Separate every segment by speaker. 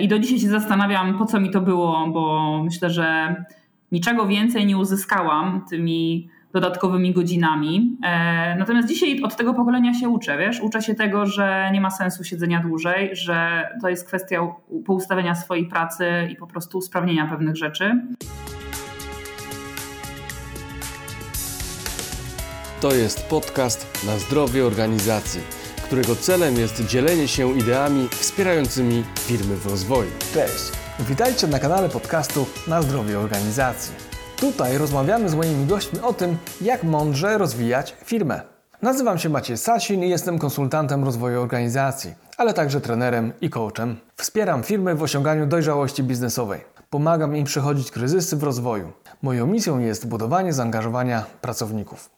Speaker 1: I do dzisiaj się zastanawiam, po co mi to było, bo myślę, że niczego więcej nie uzyskałam tymi dodatkowymi godzinami. E, natomiast dzisiaj od tego pokolenia się uczę, wiesz? Uczę się tego, że nie ma sensu siedzenia dłużej, że to jest kwestia poustawienia swojej pracy i po prostu usprawnienia pewnych rzeczy.
Speaker 2: To jest podcast na zdrowie organizacji, którego celem jest dzielenie się ideami wspierającymi firmy w rozwoju.
Speaker 3: Cześć, witajcie na kanale podcastu na zdrowie organizacji. Tutaj rozmawiamy z moimi gośćmi o tym, jak mądrze rozwijać firmę. Nazywam się Maciej Sasin i jestem konsultantem rozwoju organizacji, ale także trenerem i coachem. Wspieram firmy w osiąganiu dojrzałości biznesowej. Pomagam im przechodzić kryzysy w rozwoju. Moją misją jest budowanie zaangażowania pracowników.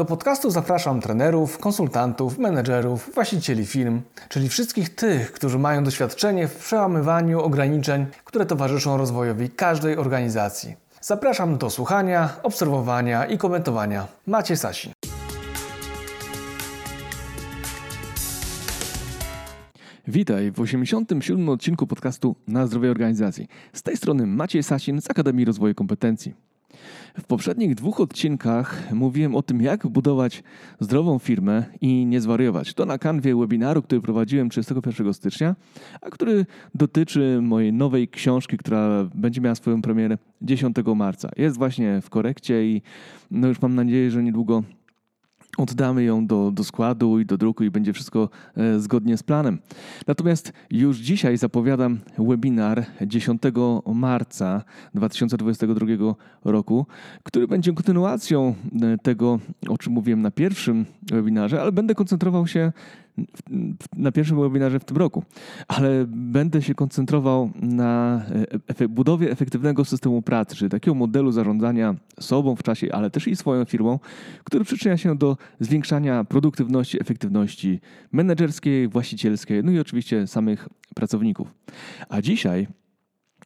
Speaker 3: Do podcastu zapraszam trenerów, konsultantów, menedżerów, właścicieli firm, czyli wszystkich tych, którzy mają doświadczenie w przełamywaniu ograniczeń, które towarzyszą rozwojowi każdej organizacji. Zapraszam do słuchania, obserwowania i komentowania. Macie Sasin.
Speaker 2: Witaj w 87. odcinku podcastu Na zdrowie organizacji. Z tej strony Maciej Sasin z Akademii Rozwoju Kompetencji. W poprzednich dwóch odcinkach mówiłem o tym, jak budować zdrową firmę i nie zwariować. To na kanwie webinaru, który prowadziłem 31 stycznia, a który dotyczy mojej nowej książki, która będzie miała swoją premierę 10 marca. Jest właśnie w korekcie i no już mam nadzieję, że niedługo oddamy ją do, do składu i do druku i będzie wszystko e, zgodnie z planem. Natomiast już dzisiaj zapowiadam webinar 10 marca 2022 roku, który będzie kontynuacją e, tego, o czym mówiłem na pierwszym webinarze, ale będę koncentrował się na pierwszym webinarze w tym roku, ale będę się koncentrował na e, budowie efektywnego systemu pracy, czyli takiego modelu zarządzania sobą w czasie, ale też i swoją firmą, który przyczynia się do zwiększania produktywności, efektywności menedżerskiej, właścicielskiej, no i oczywiście samych pracowników. A dzisiaj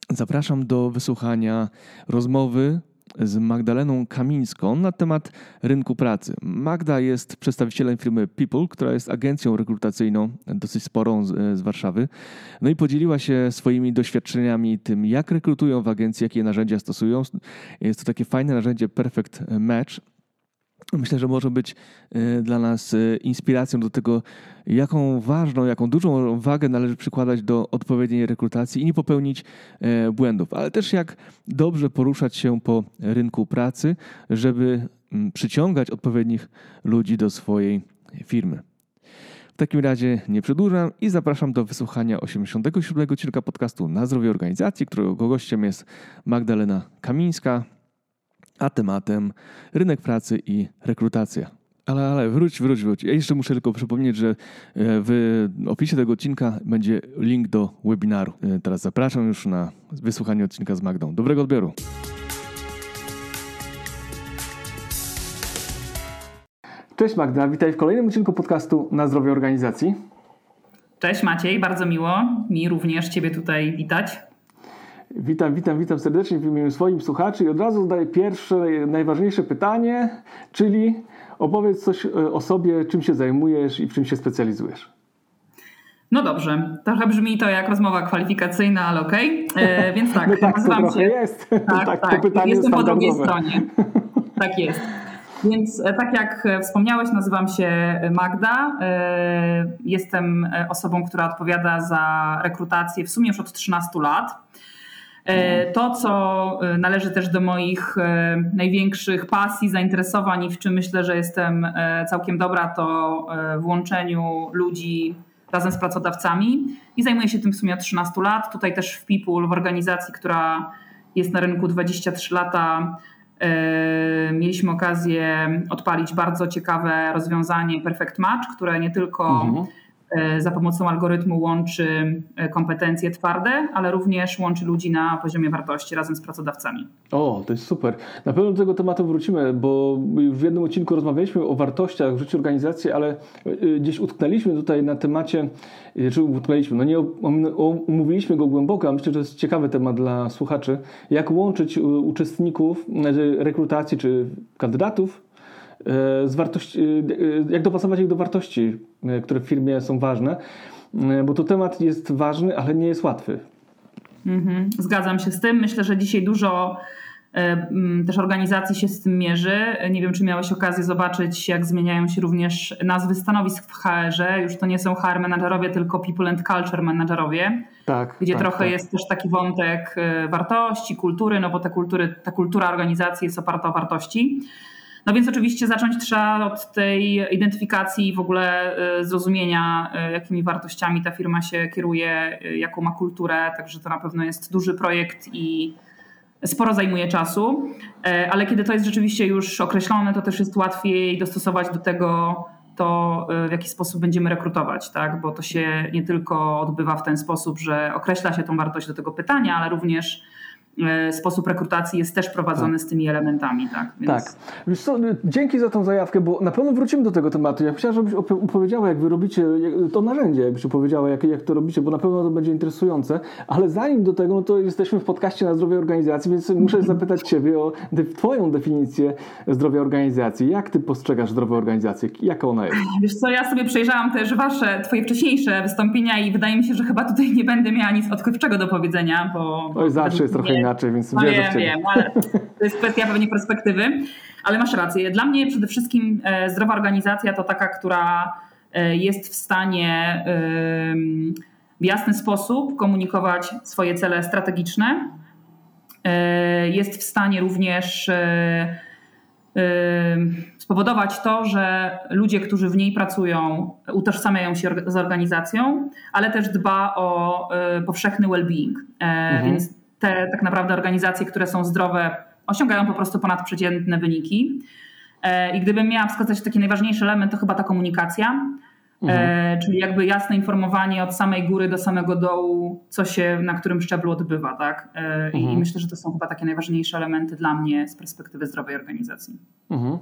Speaker 2: zapraszam do wysłuchania rozmowy z Magdaleną Kamińską na temat rynku pracy. Magda jest przedstawicielem firmy People, która jest agencją rekrutacyjną dosyć sporą z, z, Warszawy. No i podzieliła się swoimi doświadczeniami tym, jak rekrutują w agencji, jakie narzędzia stosują. Jest to takie fajne narzędzie Perfect Match, Myślę, że może być e, dla nas e, inspiracją do tego, jaką ważną, jaką dużą wagę należy przykładać do odpowiedniej rekrutacji i nie popełnić e, błędów, ale też jak dobrze poruszać się po rynku pracy, żeby przyciągać odpowiednich ludzi do swojej firmy. W takim razie nie przedłużam i zapraszam do wysłuchania 87 odcinka podcastu na zdrowie organizacji, którego gościem jest Magdalena Kamińska, a tematem rynek pracy i rekrutacja. Ale, ale wróć, wróć, wróć. Ja jeszcze muszę tylko przypomnieć, że e, w opisie tego odcinka będzie link do webinaru. E, teraz zapraszam już na wysłuchanie odcinka z Magdą. Dobrego odbioru.
Speaker 3: Cześć Magda, witaj w kolejnym odcinku podcastu na zdrowie organizacji.
Speaker 1: Cześć Maciej, bardzo miło mi również Ciebie tutaj witać.
Speaker 3: Witam, witam, witam serdecznie w imieniu swoim słuchaczy i od razu zadaję pierwsze, najważniejsze pytanie, czyli opowiedz coś e, o sobie, czym się zajmujesz i w czym się specjalizujesz.
Speaker 1: No dobrze, trochę brzmi to jak rozmowa kwalifikacyjna, ale okej. Okay. E, więc tak,
Speaker 3: no tak nazywam się. Jest.
Speaker 1: Tak, tak, tak. pytanie jestem po drugiej stronie. Tak jest. Więc e, tak jak wspomniałeś, nazywam się Magda. Jestem osobą, która odpowiada za rekrutację w sumie już od 13 lat. E, to, co e, należy też do moich e, największych pasji, zainteresowań i w czym myślę, że jestem całkiem dobra, to w łączeniu ludzi razem z pracodawcami i zajmuję się tym w sumie od 13 lat. Tutaj też w People, w organizacji, która jest na rynku 23 lata, mieliśmy okazję odpalić bardzo ciekawe rozwiązanie Perfect Match, które nie tylko mhm za pomocą algorytmu łączy e, kompetencje twarde, ale również łączy ludzi na poziomie wartości razem z pracodawcami.
Speaker 3: O, to jest super. Na pewno do tego tematu wrócimy, bo w jednym odcinku rozmawialiśmy o wartościach w życiu organizacji, ale e, gdzieś utknęliśmy tutaj na temacie, czy utknęliśmy, no nie omówiliśmy go głęboko, a myślę, że to jest ciekawy temat dla słuchaczy, jak łączyć uczestników rekrutacji czy kandydatów E, z wartości, e, jak dopasować ich do wartości, e, które w firmie są ważne, bo to temat jest ważny, ale nie jest łatwy.
Speaker 1: Mhm. Zgadzam się z tym. Myślę, że dzisiaj dużo e, też organizacji się z tym mierzy. Nie wiem, czy miałeś okazję zobaczyć, jak zmieniają się również nazwy stanowisk w HR-ze. Już to nie są HR menadżerowie, tylko people and culture menadżerowie. Tak, gdzie tak, trochę tak. jest też taki wątek e, wartości, kultury, no bo te kultury, ta kultura organizacji jest oparta o wartości. No więc oczywiście zacząć trzeba od tej identyfikacji i w ogóle e, zrozumienia, e, jakimi wartościami ta firma się kieruje, e, jaką ma kulturę, także to na pewno jest duży projekt i sporo zajmuje czasu, ale kiedy to jest rzeczywiście już określone, to też jest łatwiej dostosować do tego to, w jaki sposób będziemy rekrutować, tak? bo to się nie tylko odbywa w ten sposób, że określa się tą wartość do tego pytania, ale również E, sposób rekrutacji jest też prowadzony tak. z tymi elementami. Tak,
Speaker 2: Więc... tak. Co, dzięki za tą zajawkę, bo na pewno wrócimy do tego tematu. Ja chciałem, żebyś opowiedziała, jak wy robicie to narzędzie, jakbyś opowiedziała, jak, jak to robicie, bo na pewno to będzie interesujące, ale zanim do tego, no to jesteśmy w podcaście na zdrowie organizacji, więc muszę zapytać Ciebie o Twoją definicję zdrowia organizacji. Jak Ty postrzegasz zdrowe organizacje? Jaka ona jest?
Speaker 1: Wiesz co, ja sobie przejrzałam też Wasze, Twoje wcześniejsze wystąpienia i wydaje mi się, że chyba tutaj nie będę miała nic odkrywczego do powiedzenia, bo...
Speaker 2: Oj, zawsze jest trochę inaczej, więc no
Speaker 1: wiem, wiem, ale to jest kwestia pewnie perspektywy. Ale masz rację. Dla mnie przede wszystkim e, zdrowa organizacja to taka, która e, jest w stanie w jasny sposób komunikować swoje cele strategiczne. E, jest w stanie również spowodować to, że ludzie, którzy w niej pracują, utożsamiają się z organizacją, ale też dba o powszechny well-being. Mhm. Więc te tak naprawdę organizacje, które są zdrowe, osiągają po prostu ponadprzeciętne wyniki. E, I gdybym miała wskazać taki najważniejszy element, to chyba ta komunikacja, e, mhm. czyli jakby jasne informowanie od samej góry do samego dołu, co się na którym szczeblu odbywa. Tak? E, mhm. I myślę, że to są chyba takie najważniejsze elementy dla mnie z perspektywy zdrowej organizacji. Mhm.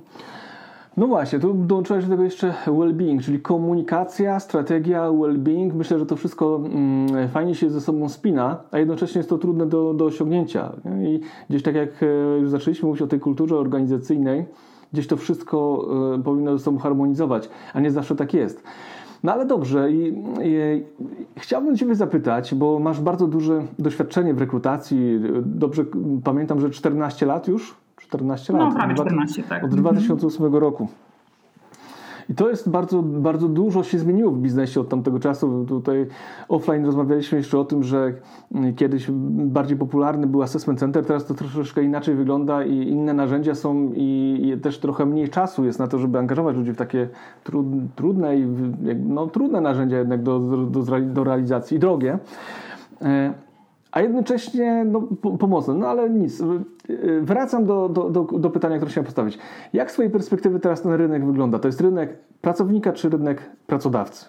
Speaker 2: No właśnie, tu dołączyłeś do tego jeszcze well-being, czyli komunikacja, strategia, well-being. Myślę, że to wszystko mm, fajnie się ze sobą spina, a jednocześnie jest to trudne do, do osiągnięcia. I gdzieś tak jak e, już zaczęliśmy mówić o tej kulturze organizacyjnej, gdzieś to wszystko y, powinno ze sobą harmonizować, a nie zawsze tak jest. No ale dobrze, i, i, chciałbym Ciebie zapytać, bo masz bardzo duże doświadczenie w rekrutacji. Dobrze pamiętam, że 14 lat już 14
Speaker 1: lat. No prawie 14, tak.
Speaker 2: Od 2008 mhm. roku. I to jest bardzo, bardzo dużo się zmieniło w biznesie od tamtego czasu. Tutaj offline rozmawialiśmy jeszcze o tym, że kiedyś bardziej popularny był assessment center, teraz to troszeczkę inaczej wygląda i inne narzędzia są i, i też trochę mniej czasu jest na to, żeby angażować ludzi w takie trudne i no, trudne narzędzia jednak do, do, do realizacji i drogie. A jednocześnie no, pomocne. No ale nic. Wracam do, do, do, do, pytania, które chciałem postawić. Jak z Twojej perspektywy teraz ten rynek wygląda? To jest rynek pracownika czy rynek pracodawcy?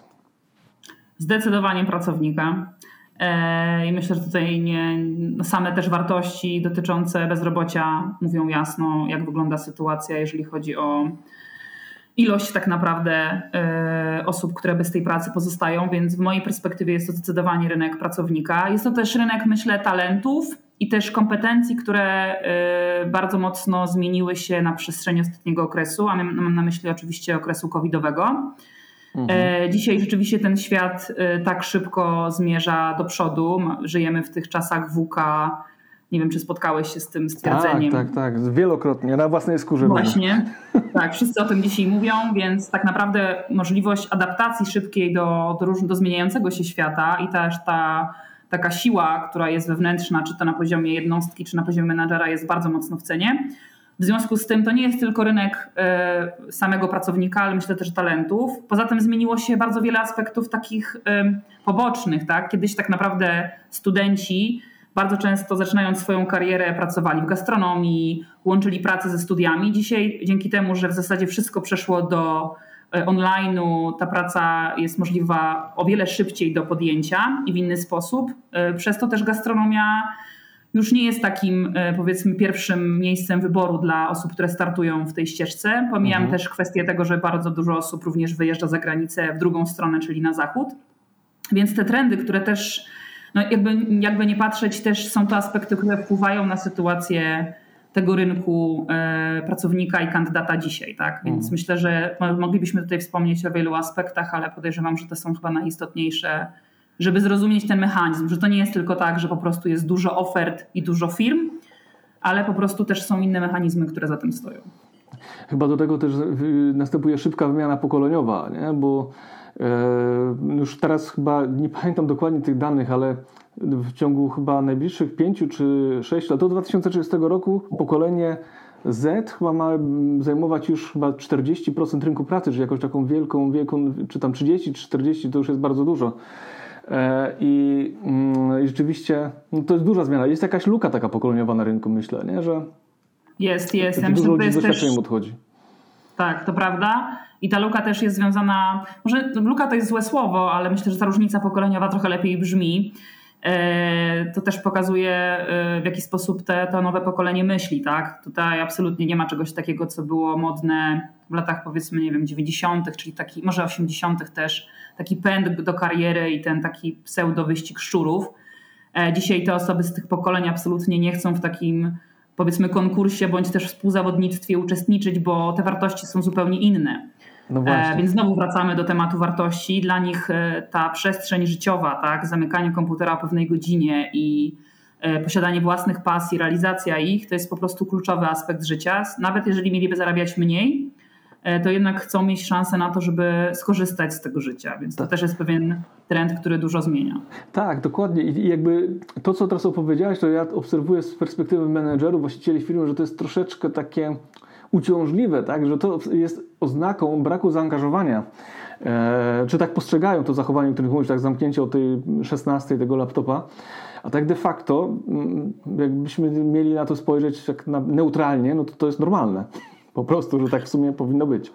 Speaker 1: Zdecydowanie pracownika. E, I myślę, że tutaj nie, same też wartości dotyczące bezrobocia mówią jasno, jak wygląda sytuacja, jeżeli chodzi o ilość tak naprawdę y, osób, które bez tej pracy pozostają, więc w mojej perspektywie jest to zdecydowanie rynek pracownika. Jest to też rynek, myślę, talentów i też kompetencji, które y, bardzo mocno zmieniły się na przestrzeni ostatniego okresu, a mam na myśli oczywiście okresu covidowego. Mhm. E, dzisiaj rzeczywiście ten świat tak szybko zmierza do przodu. Żyjemy w tych czasach WUKA, nie wiem, czy spotkałeś się z tym stwierdzeniem.
Speaker 2: Tak, tak, tak. Wielokrotnie, na własnej skórze.
Speaker 1: Właśnie. tak, wszyscy o tym dzisiaj mówią, więc tak naprawdę możliwość adaptacji szybkiej do, do, do zmieniającego się świata i też ta taka siła, która jest wewnętrzna, czy to na poziomie jednostki, czy na poziomie menadżera, jest bardzo mocno w cenie. W związku z tym to nie jest tylko rynek e, samego pracownika, ale myślę też talentów. Poza tym zmieniło się bardzo wiele aspektów takich pobocznych. Tak? Kiedyś tak naprawdę studenci bardzo często zaczynając swoją karierę pracowali w gastronomii, łączyli pracę ze studiami. Dzisiaj dzięki temu, że w zasadzie wszystko przeszło do e, online'u, ta praca jest możliwa o wiele szybciej do podjęcia i w inny sposób. E, przez to też gastronomia już nie jest takim, e, powiedzmy, pierwszym miejscem wyboru dla osób, które startują w tej ścieżce. Pomijam mhm. też kwestię tego, że bardzo dużo osób również wyjeżdża za granicę w drugą stronę, czyli na zachód. Więc te trendy, które też no jakby, jakby nie patrzeć, też są to aspekty, które wpływają na sytuację tego rynku e, pracownika i kandydata dzisiaj, tak? Więc mhm. myślę, że moglibyśmy tutaj wspomnieć o wielu aspektach, ale podejrzewam, że te są chyba najistotniejsze żeby zrozumieć ten mechanizm, że to nie jest tylko tak, że po prostu jest dużo ofert i dużo firm, ale po prostu też są inne mechanizmy, które za tym stoją.
Speaker 2: Chyba do tego też następuje szybka wymiana pokoleniowa, nie? bo już teraz chyba nie pamiętam dokładnie tych danych, ale w ciągu chyba najbliższych pięciu czy sześciu lat, do 2030 roku pokolenie Z chyba ma zajmować już chyba 40% rynku pracy, czyli jakąś taką wielką, wielką, czy tam 30, 40 to już jest bardzo dużo. E, I, mm, I, rzeczywiście no to jest duża zmiana. Jest jakaś luka taka pokoleniowa na rynku, myślę, nie? że
Speaker 1: jest, jest.
Speaker 2: Ja dużo ludzi z doświadczeniem odchodzi.
Speaker 1: Tak, to prawda. I ta luka też jest związana, może luka to jest złe słowo, ale myślę, że ta różnica pokoleniowa trochę lepiej brzmi. E, to też pokazuje, e, w jaki sposób te, to nowe pokolenie myśli, tak? Tutaj absolutnie nie ma czegoś takiego, co było modne w latach powiedzmy, nie wiem, 90., czyli taki, może 80. też, taki pęd do kariery i ten taki pseudo wyścig szczurów. E, dzisiaj te osoby z tych pokoleń absolutnie nie chcą w takim powiedzmy konkursie bądź też współzawodnictwie uczestniczyć, bo te wartości są zupełnie inne. No e, więc znowu wracamy do tematu wartości. Dla nich e, ta przestrzeń życiowa, tak, zamykanie komputera o pewnej godzinie i e, posiadanie własnych pasji, realizacja ich, to jest po prostu kluczowy aspekt życia. Nawet jeżeli mieliby zarabiać mniej, to jednak chcą mieć szansę na to, żeby skorzystać z tego życia. Więc to tak. też jest pewien trend, który dużo zmienia.
Speaker 2: Tak, dokładnie. I jakby to, co teraz opowiedziałeś, to ja obserwuję z perspektywy menedżerów, właścicieli firmy, że to jest troszeczkę takie uciążliwe, tak? że to jest oznaką braku zaangażowania. E, czy tak postrzegają to zachowanie, o którym mówisz, tak zamknięcie o tej 16 tego laptopa. A tak de facto, mm, jakbyśmy mieli na to spojrzeć tak neutralnie, no to to jest normalne. Po prostu, że tak w sumie powinno być.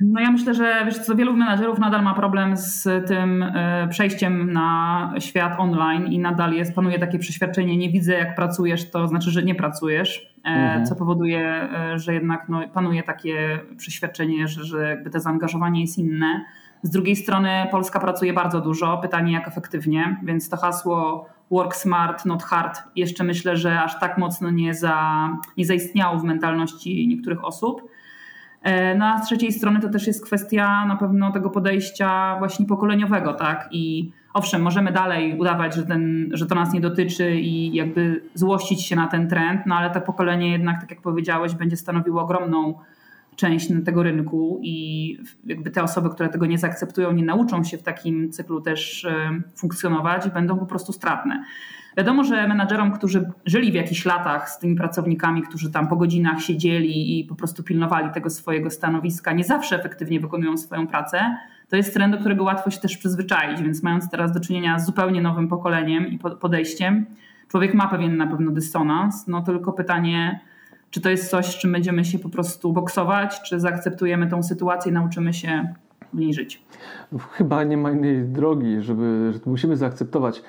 Speaker 1: No ja myślę, że wiesz co, wielu menadżerów nadal ma problem z tym e, przejściem na świat online i nadal jest, panuje takie przeświadczenie, nie widzę jak pracujesz, to znaczy, że nie pracujesz, e, mhm. co powoduje, e, że jednak no, panuje takie przeświadczenie, że, że jakby to zaangażowanie jest inne. Z drugiej strony Polska pracuje bardzo dużo, pytanie jak efektywnie, więc to hasło work smart, not hard jeszcze myślę, że aż tak mocno nie, za, nie zaistniało w mentalności niektórych osób. E, no a z trzeciej strony to też jest kwestia na pewno tego podejścia właśnie pokoleniowego, tak? I owszem, możemy dalej udawać, że, ten, że to nas nie dotyczy i jakby złościć się na ten trend, no ale to pokolenie jednak, tak jak powiedziałeś, będzie stanowiło ogromną część tego rynku i jakby te osoby, które tego nie zaakceptują, nie nauczą się w takim cyklu też e, funkcjonować i będą po prostu stratne. Wiadomo, że menadżerom, którzy żyli w jakichś latach z tymi pracownikami, którzy tam po godzinach siedzieli i po prostu pilnowali tego swojego stanowiska, nie zawsze efektywnie wykonują swoją pracę. To jest trend, do którego łatwo się też przyzwyczaić, więc mając teraz do czynienia z zupełnie nowym pokoleniem i podejściem, człowiek ma pewien na pewno dysonans, no tylko pytanie, czy to jest coś, czym będziemy się po prostu boksować, czy zaakceptujemy tą sytuację i nauczymy się w niej żyć.
Speaker 2: Chyba nie ma innej drogi, żeby, że musimy zaakceptować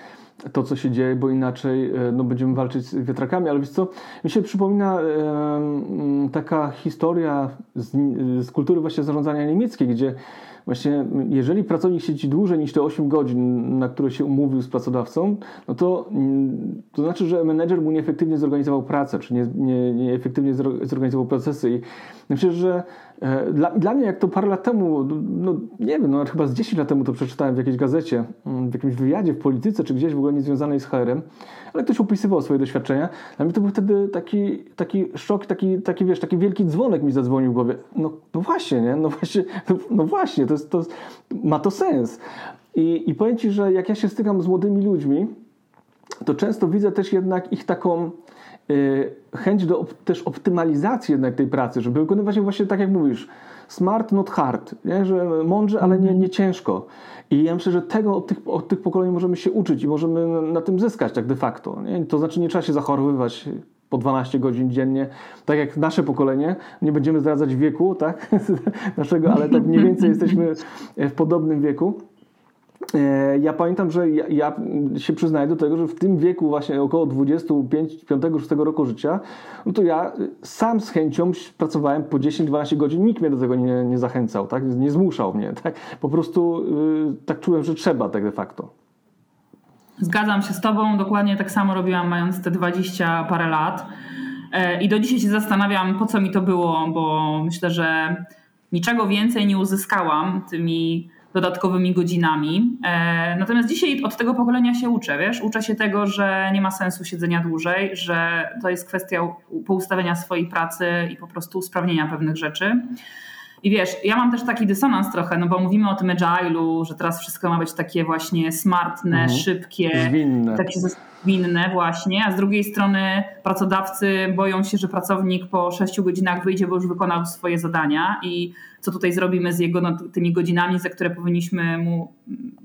Speaker 2: to, co się dzieje, bo inaczej e, no, będziemy walczyć z wiatrakami. Ale wiesz co, mi się przypomina e, taka historia z, z kultury właśnie zarządzania niemieckiej, gdzie właśnie jeżeli pracownik siedzi dłużej niż te 8 godzin, na które się umówił z pracodawcą, no to, to znaczy, że menedżer mu nieefektywnie zorganizował pracę, czy nie, nie, nieefektywnie zorganizował procesy. I myślę, że dla, dla mnie, jak to parę lat temu, no nie wiem, no chyba z 10 lat temu to przeczytałem w jakiejś gazecie, mm, w jakimś wywiadzie w polityce, czy gdzieś w ogóle nie związanej z HR-em, ale ktoś opisywał swoje doświadczenia. Dla mnie to był wtedy taki, taki szok, taki, taki, wiesz, taki wielki dzwonek mi zadzwonił w głowie. No, no właśnie, nie? No właśnie, no właśnie, to, jest, to ma to sens. I, I powiem Ci, że jak ja się stykam z młodymi ludźmi, to często widzę też jednak ich taką chęć do też optymalizacji jednak tej pracy, żeby wykonywać ją właśnie tak jak mówisz, smart, not hard, nie? że mądrze, ale nie, nie ciężko. I ja myślę, że tego od tych, od tych pokoleń możemy się uczyć i możemy na tym zyskać tak de facto. Nie? To znaczy nie trzeba się zachorowywać po 12 godzin dziennie, tak jak nasze pokolenie, nie będziemy zdradzać wieku, tak, naszego, ale tak mniej więcej jesteśmy w podobnym wieku. E, ja pamiętam, że ja, ja, się przyznaję do tego, że w tym wieku właśnie około 25-6 roku życia, no to ja sam z chęcią pracowałem po 10-12 godzin, nikt mnie do tego nie, nie zachęcał, tak? nie zmuszał mnie. Tak? Po prostu yy, tak czułem, że trzeba tak de facto.
Speaker 1: Zgadzam się z Tobą, dokładnie tak samo robiłam mając te 20 parę lat. E, I do dzisiaj się zastanawiam, po co mi to było, bo myślę, że niczego więcej nie uzyskałam tymi dodatkowymi godzinami. E, natomiast dzisiaj od tego pokolenia się uczę, wiesz, uczę się tego, że nie ma sensu siedzenia dłużej, że to jest kwestia poustawienia swojej pracy i po prostu usprawnienia pewnych rzeczy. I wiesz, ja mam też taki dysonans trochę, no bo mówimy o tym agile'u, że teraz wszystko ma być takie właśnie smartne, mhm. szybkie,
Speaker 2: zwinne.
Speaker 1: takie zwinne właśnie, a z drugiej strony pracodawcy boją się, że pracownik po 6 godzinach wyjdzie, bo już wykonał swoje zadania i co tutaj zrobimy z jego no, tymi godzinami, za które powinniśmy mu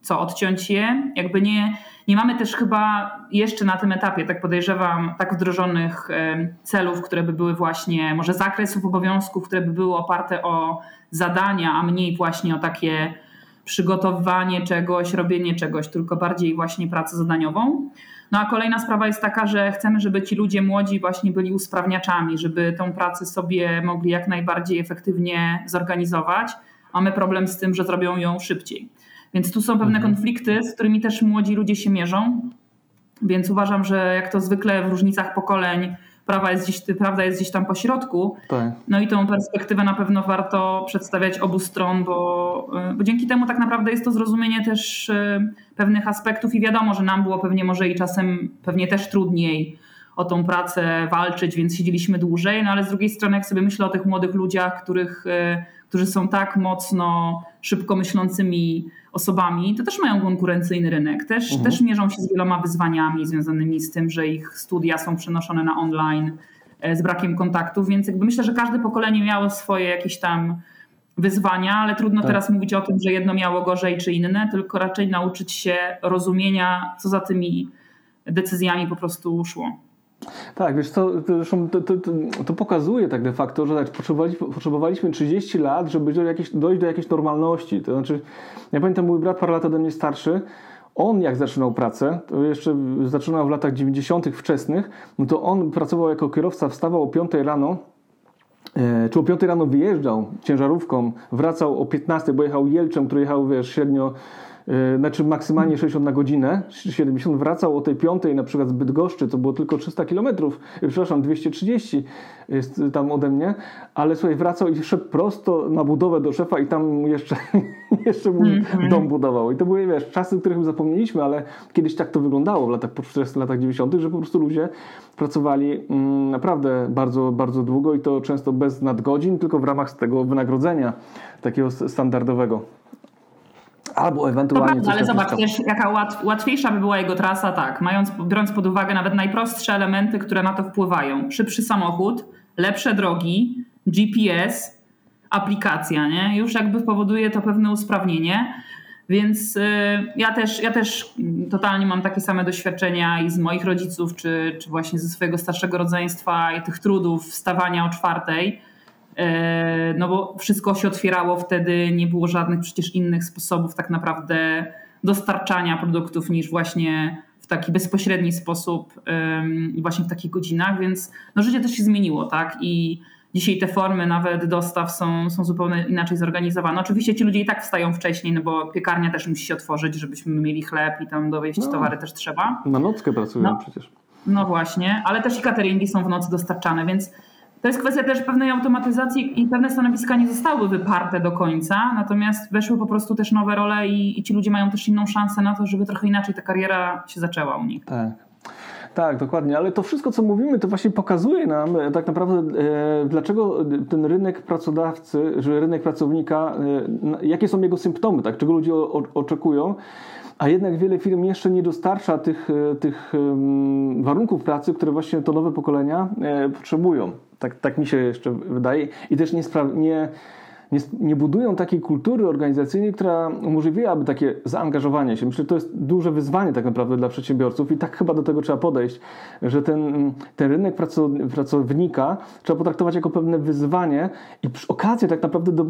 Speaker 1: co odciąć je. Jakby nie, nie mamy też chyba jeszcze na tym etapie, tak podejrzewam, tak wdrożonych celów, które by były właśnie, może zakresów obowiązków, które by były oparte o zadania, a mniej właśnie o takie przygotowywanie czegoś, robienie czegoś, tylko bardziej właśnie pracę zadaniową. No a kolejna sprawa jest taka, że chcemy, żeby ci ludzie młodzi właśnie byli usprawniaczami, żeby tą pracę sobie mogli jak najbardziej efektywnie zorganizować. Mamy problem z tym, że zrobią ją szybciej. Więc tu są pewne mhm. konflikty, z którymi też młodzi ludzie się mierzą. Więc uważam, że jak to zwykle w różnicach pokoleń, prawa jest gdzieś, prawda jest gdzieś tam po środku. Tak. No i tą perspektywę na pewno warto przedstawiać obu stron, bo, y, bo dzięki temu tak naprawdę jest to zrozumienie też y, pewnych aspektów i wiadomo, że nam było pewnie może i czasem pewnie też trudniej o tą pracę walczyć, więc siedzieliśmy dłużej, no ale z drugiej strony jak sobie myślę o tych młodych ludziach, których, y, którzy są tak mocno szybko myślącymi osobami, to też mają konkurencyjny rynek, też, mhm. też mierzą się z wieloma wyzwaniami związanymi z tym, że ich studia są przenoszone na online, e, z brakiem kontaktów, więc jakby myślę, że każde pokolenie miało swoje jakieś tam wyzwania, ale trudno tak. teraz mówić o tym, że jedno miało gorzej czy inne, tylko raczej nauczyć się rozumienia, co za tymi decyzjami po prostu szło.
Speaker 2: Tak, wiesz to, to, to, to, pokazuje tak de facto, że tak, potrzebowaliśmy, potrzebowaliśmy 30 lat, żeby do jakiejś, dojść do jakiejś normalności. To znaczy, ja pamiętam, mój brat parę lat ode mnie starszy, on jak zaczynał pracę, to jeszcze zaczynał w latach 90. wczesnych, no to on pracował jako kierowca, wstawał o 5 rano, e, czy o 5 rano wyjeżdżał ciężarówką, wracał o 15, bo jechał Jelczem, który jechał wiesz, średnio znaczy maksymalnie 60 na godzinę, 70 wracał o tej piątej na przykład z Bydgoszczy, to było tylko 300 kilometrów, e, przepraszam, 230 jest tam ode mnie, ale słuchaj, wracał i szedł prosto na budowę do szefa i tam jeszcze, jeszcze mu -hmm. dom budował. I to były, wiesz, czasy, których zapomnieliśmy, ale kiedyś tak to wyglądało w latach, po 40 latach 90., że po prostu ludzie pracowali mm, naprawdę bardzo, bardzo długo i to często bez nadgodzin, tylko w ramach tego wynagrodzenia takiego standardowego. Albo ewentualnie.
Speaker 1: Prawda, ale zobacz też, jaka łat, łatwiejsza by była jego trasa, tak, mając, biorąc pod uwagę nawet najprostsze elementy, które na to wpływają. Szybszy samochód, lepsze drogi, GPS, aplikacja, nie? Już jakby powoduje to pewne usprawnienie. Więc y, ja też, ja też totalnie mam takie same doświadczenia i z moich rodziców, czy, czy właśnie ze swojego starszego rodzeństwa i tych trudów wstawania o czwartej no bo wszystko się otwierało wtedy, nie było żadnych przecież innych sposobów tak naprawdę dostarczania produktów niż właśnie w taki bezpośredni sposób i właśnie w takich godzinach, więc no życie też się zmieniło, tak? I dzisiaj te formy nawet dostaw są, są zupełnie inaczej zorganizowane. Oczywiście ci ludzie i tak wstają wcześniej, no bo piekarnia też musi się otworzyć, żebyśmy mieli chleb i tam dowieść no, towary też trzeba.
Speaker 2: Na nockę pracują no, przecież.
Speaker 1: No właśnie, ale też i cateringi są w nocy dostarczane, więc to jest kwestia też pewnej automatyzacji i pewne stanowiska nie zostały wyparte do końca, natomiast weszły po prostu też nowe role i, i ci ludzie mają też inną szansę na to, żeby trochę inaczej ta kariera się zaczęła u nich.
Speaker 2: Tak. Tak, dokładnie, ale to wszystko, co mówimy, to właśnie pokazuje nam e, tak naprawdę, e, dlaczego ten rynek pracodawcy, że rynek pracownika, e, jakie są jego symptomy, tak, czego ludzie oczekują a jednak wiele firm jeszcze nie dostarcza tych, e, tych warunków pracy, które właśnie to nowe pokolenia e, potrzebują. Tak, tak mi się jeszcze wydaje. I też nie, nie, nie, nie budują takiej kultury organizacyjnej, która umożliwiałaby takie zaangażowanie się. Myślę, że to jest duże wyzwanie tak naprawdę dla przedsiębiorców i tak chyba do tego trzeba podejść, że ten, ten rynek pracownika trzeba potraktować jako pewne wyzwanie i okazję tak naprawdę do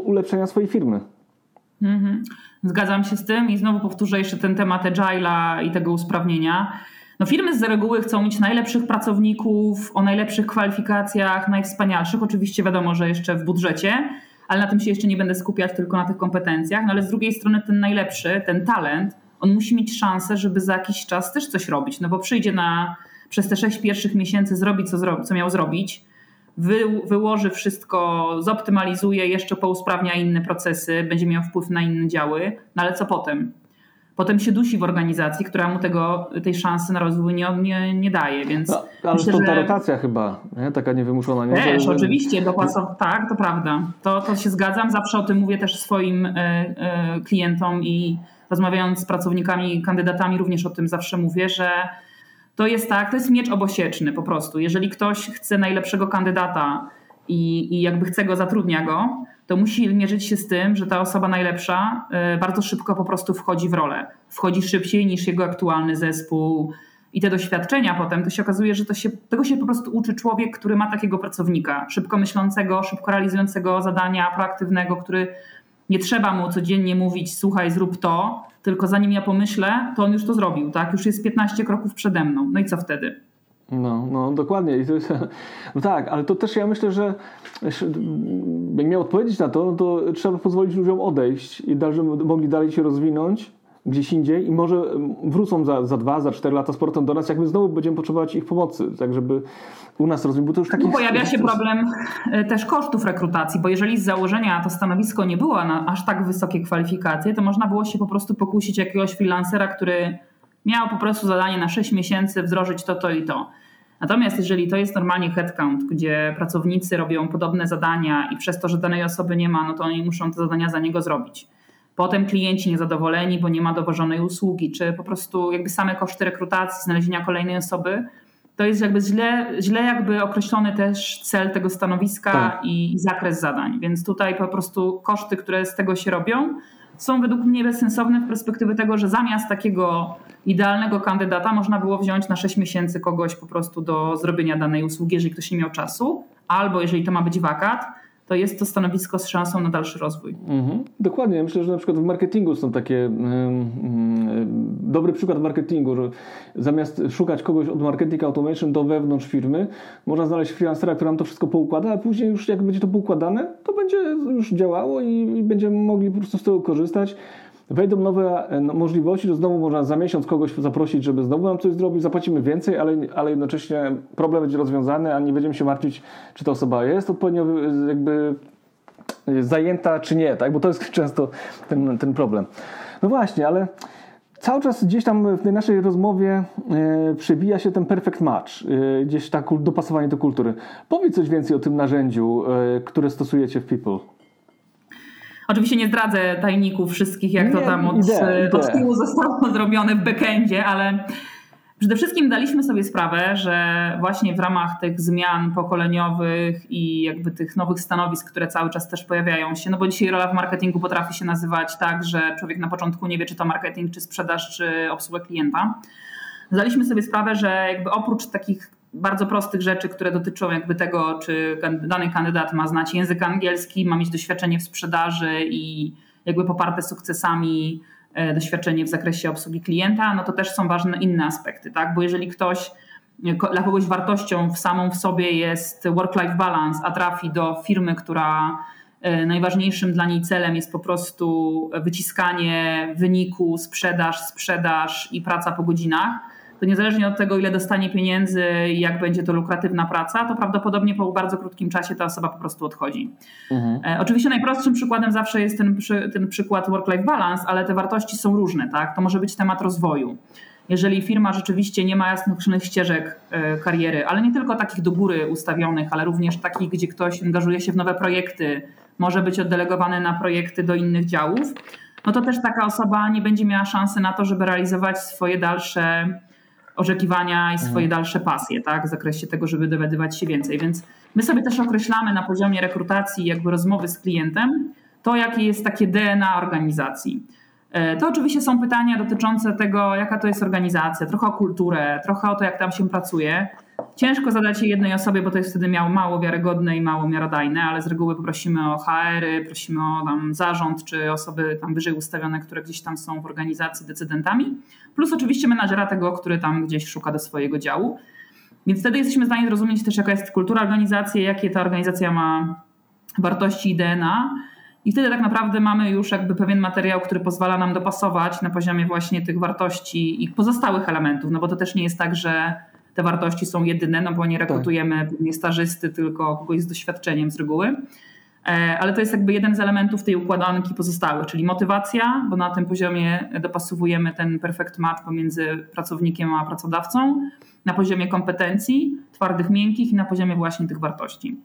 Speaker 2: ulepszenia swojej firmy.
Speaker 1: Mhm. Zgadzam się z tym i znowu powtórzę jeszcze ten temat agile'a i tego usprawnienia. No firmy z reguły chcą mieć najlepszych pracowników, o najlepszych kwalifikacjach, najwspanialszych. Oczywiście wiadomo, że jeszcze w budżecie, ale na tym się jeszcze nie będę skupiać, tylko na tych kompetencjach. No ale z drugiej strony ten najlepszy, ten talent, on musi mieć szansę, żeby za jakiś czas też coś robić, no bo przyjdzie na przez te sześć pierwszych miesięcy zrobić, co, co miał zrobić, wy, wyłoży wszystko, zoptymalizuje, jeszcze pousprawnia inne procesy, będzie miał wpływ na inne działy, no ale co potem? Potem się dusi w organizacji, która mu tego, tej szansy na rozwój nie, nie, nie daje. Więc no,
Speaker 2: ale myślę, to ta że... rotacja chyba, nie? taka niewymuszona. Nie?
Speaker 1: Też, że... oczywiście, dopasow... tak, to prawda. To, to się zgadzam. Zawsze o tym mówię też swoim y, y, klientom i rozmawiając z pracownikami, kandydatami, również o tym zawsze mówię, że to jest tak, to jest miecz obosieczny po prostu. Jeżeli ktoś chce najlepszego kandydata i, i jakby chce go, zatrudnia go, to musi mierzyć się z tym, że ta osoba najlepsza y, bardzo szybko po prostu wchodzi w rolę. Wchodzi szybciej niż jego aktualny zespół. I te doświadczenia potem, to się okazuje, że się, tego się po prostu uczy człowiek, który ma takiego pracownika, szybko myślącego, szybko realizującego zadania, proaktywnego, który nie trzeba mu codziennie mówić, słuchaj, zrób to, tylko zanim ja pomyślę, to on już to zrobił, tak? Już jest 15 kroków przede mną. No i co wtedy?
Speaker 2: No, no dokładnie. I to jest, no tak, ale to też ja myślę, że jak miał odpowiedzieć na to, no to trzeba pozwolić ludziom odejść i dalej, mogli dalej się rozwinąć gdzieś indziej i może wrócą za, za dwa, za cztery lata z portem do nas, jak my znowu będziemy potrzebować ich pomocy, tak żeby u nas rozwinąć, bo to już taki...
Speaker 1: Pojawia się problem e, też kosztów rekrutacji, bo jeżeli z założenia to stanowisko nie było na aż tak wysokie kwalifikacje, to można było się po prostu pokusić jakiegoś freelancera, który miał po prostu zadanie na 6 miesięcy wdrożyć to, to i to. Natomiast jeżeli to jest normalnie headcount, gdzie pracownicy robią podobne zadania i przez to, że danej osoby nie ma, no to oni muszą te zadania za niego zrobić. Potem klienci niezadowoleni, bo nie ma dowożonej usługi, czy po prostu jakby same koszty rekrutacji, znalezienia kolejnej osoby, to jest jakby źle, źle jakby określony też cel tego stanowiska tak. i, i zakres zadań. Więc tutaj po prostu koszty, które z tego się robią, są według mnie bezsensowne w perspektywy tego, że zamiast takiego idealnego kandydata można było wziąć na 6 miesięcy kogoś po prostu do zrobienia danej usługi, jeżeli ktoś nie miał czasu, albo jeżeli to ma być wakat, to jest to stanowisko z szansą na dalszy rozwój.
Speaker 2: Mhm. Dokładnie. Myślę, że na przykład w marketingu są takie dobry przykład marketingu, że zamiast szukać kogoś od marketing automation do wewnątrz firmy, można znaleźć freelancera, który nam to wszystko poukłada, a później już jak będzie to poukładane, to będzie już działało i będziemy mogli po prostu z tego korzystać wejdą nowe e, no, możliwości, to znowu można za miesiąc kogoś zaprosić, żeby znowu nam coś zrobić, zapłacimy więcej, ale, ale jednocześnie problem będzie rozwiązany, a nie będziemy się martwić, czy ta osoba jest odpowiednio e, jakby e, zajęta, czy nie, tak? bo to jest często ten, ten problem. No właśnie, ale cały czas gdzieś tam w tej naszej rozmowie e, przebija się ten perfect match, e, gdzieś tak dopasowanie do kultury. Powiedz coś więcej o tym narzędziu, e, które stosujecie w People.
Speaker 1: Oczywiście nie zdradzę tajników wszystkich, jak nie, to tam od, od tyłu zostało zrobione w backendzie, ale Przede wszystkim daliśmy sobie sprawę, że właśnie w ramach tych zmian pokoleniowych i jakby tych nowych stanowisk, które cały czas też pojawiają się, no bo dzisiaj rola w marketingu potrafi się nazywać tak, że człowiek na początku nie wie, czy to marketing, czy sprzedaż, czy obsługa klienta. Zdaliśmy sobie sprawę, że jakby oprócz takich bardzo prostych rzeczy, które dotyczą jakby tego, czy dany kandydat ma znać język angielski, ma mieć doświadczenie w sprzedaży i jakby poparte sukcesami e, doświadczenie w zakresie obsługi klienta, no to też są ważne inne aspekty, tak? Bo jeżeli ktoś dla kogoś wartością w samą w sobie jest work-life balance, a trafi do firmy, która e, najważniejszym dla niej celem jest po prostu wyciskanie wyniku, sprzedaż, sprzedaż i praca po godzinach, to niezależnie od tego, ile dostanie pieniędzy i jak będzie to lukratywna praca, to prawdopodobnie po bardzo krótkim czasie ta osoba po prostu odchodzi. Mhm. E, oczywiście najprostszym przykładem zawsze jest ten, ten przykład work-life balance, ale te wartości są różne. Tak? To może być temat rozwoju. Jeżeli firma rzeczywiście nie ma jasnych ścieżek e, kariery, ale nie tylko takich do góry ustawionych, ale również takich, gdzie ktoś angażuje się w nowe projekty, może być oddelegowany na projekty do innych działów, no to też taka osoba nie będzie miała szansy na to, żeby realizować swoje dalsze oczekiwania i swoje mhm. dalsze pasje, tak, w zakresie tego, żeby dowiadywać się więcej. Więc my sobie też określamy na poziomie rekrutacji, jakby rozmowy z klientem, to jakie jest takie DNA organizacji. E, to oczywiście są pytania dotyczące tego, jaka to jest organizacja, trochę o kulturę, trochę o to, jak tam się pracuje. Ciężko zadać je jednej osobie, bo to jest wtedy miało mało wiarygodne i mało miarodajne, ale z reguły poprosimy o HR-y, prosimy o tam zarząd czy osoby tam wyżej ustawione, które gdzieś tam są w organizacji decydentami, plus oczywiście menadżera tego, który tam gdzieś szuka do swojego działu. Więc wtedy jesteśmy w stanie zrozumieć też, jaka jest kultura organizacji, jakie ta organizacja ma wartości i DNA. I wtedy tak naprawdę mamy już jakby pewien materiał, który pozwala nam dopasować na poziomie właśnie tych wartości i pozostałych elementów, no bo to też nie jest tak, że te wartości są jedyne, no bo nie tak. rekrutujemy tak. nie stażysty, tylko kogoś z doświadczeniem z reguły. E, ale to jest jakby jeden z elementów tej układanki pozostałych, czyli motywacja, bo na tym poziomie dopasowujemy ten perfect match pomiędzy pracownikiem a pracodawcą, na poziomie kompetencji, twardych, miękkich i na poziomie właśnie tych wartości.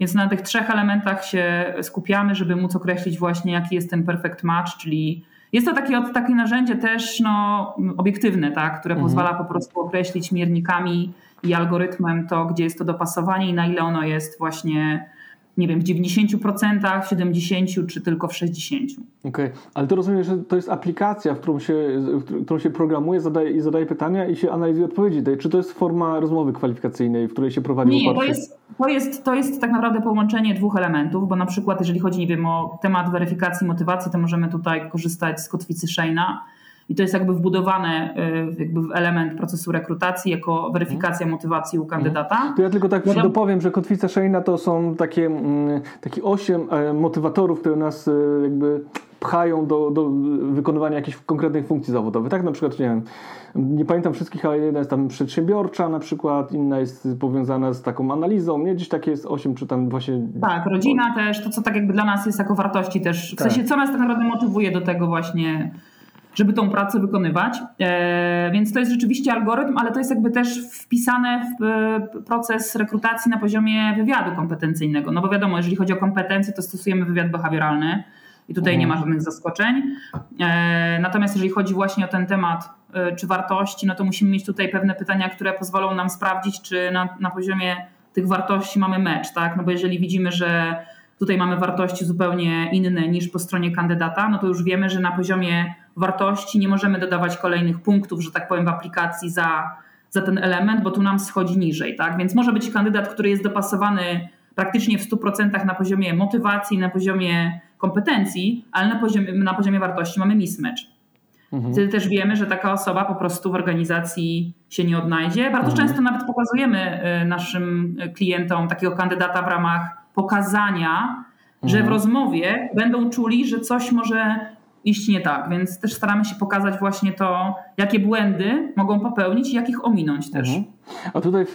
Speaker 1: Więc na tych trzech elementach się skupiamy, żeby móc określić właśnie, jaki jest ten perfect match, czyli jest to takie, takie narzędzie też no, obiektywne, tak, które mhm. pozwala po prostu określić miernikami i algorytmem to, gdzie jest to dopasowanie i na ile ono jest właśnie nie wiem, w 90%, w 70% czy tylko w 60%.
Speaker 2: Okej, okay. ale to rozumiem, że to jest aplikacja, w którą się, w którą się programuje zadaje, i zadaje pytania i się analizuje odpowiedzi. Czy to jest forma rozmowy kwalifikacyjnej, w której się prowadzi
Speaker 1: Nie, to jest, to, jest, to jest tak naprawdę połączenie dwóch elementów, bo na przykład jeżeli chodzi, nie wiem, o temat weryfikacji motywacji, to możemy tutaj korzystać z kotwicy Shane'a, i to jest jakby wbudowane y, jakby w element procesu rekrutacji jako weryfikacja mhm. motywacji u kandydata. Mhm.
Speaker 2: To ja tylko tak no, dopowiem, że kotwica Shane'a to są takie, mm, takie osiem e, motywatorów, które nas e, jakby pchają do, do wykonywania jakichś konkretnych funkcji zawodowych. Tak na przykład, nie wiem, nie pamiętam wszystkich, ale jedna jest tam przedsiębiorcza na przykład, inna jest powiązana z taką analizą, nie? Gdzieś takie jest osiem, czy tam właśnie...
Speaker 1: Tak, rodzina też, to co tak jakby dla nas jest jako wartości też, w tak. sensie co nas tak naprawdę motywuje do tego właśnie żeby tą pracę wykonywać. E, więc to jest rzeczywiście algorytm, ale to jest jakby też wpisane w e, proces rekrutacji na poziomie wywiadu kompetencyjnego. No bo wiadomo, jeżeli chodzi o kompetencje, to stosujemy wywiad behawioralny i tutaj nie ma mhm. żadnych zaskoczeń. E, natomiast jeżeli chodzi właśnie o ten temat, czy wartości, no to musimy mieć tutaj pewne pytania, które pozwolą nam sprawdzić, czy na, na poziomie tych wartości mamy mecz, tak? No bo jeżeli widzimy, że tutaj mamy wartości zupełnie inne niż po stronie kandydata, no to już wiemy, że na poziomie wartości nie możemy dodawać kolejnych punktów, że tak powiem, w aplikacji za, za ten element, bo tu nam schodzi niżej. Tak? Więc może być kandydat, który jest dopasowany praktycznie w 100% na poziomie motywacji, na poziomie kompetencji, ale na poziomie, na poziomie wartości mamy mismatch. Mhm. Wtedy też wiemy, że taka osoba po prostu w organizacji się nie odnajdzie. Bardzo mhm. często nawet pokazujemy y, naszym klientom takiego kandydata w ramach pokazania, że w mhm. rozmowie będą czuli, że coś może iść nie tak, więc też staramy się pokazać właśnie to, jakie błędy mogą popełnić i jak ich ominąć też. Mhm.
Speaker 2: A tutaj w,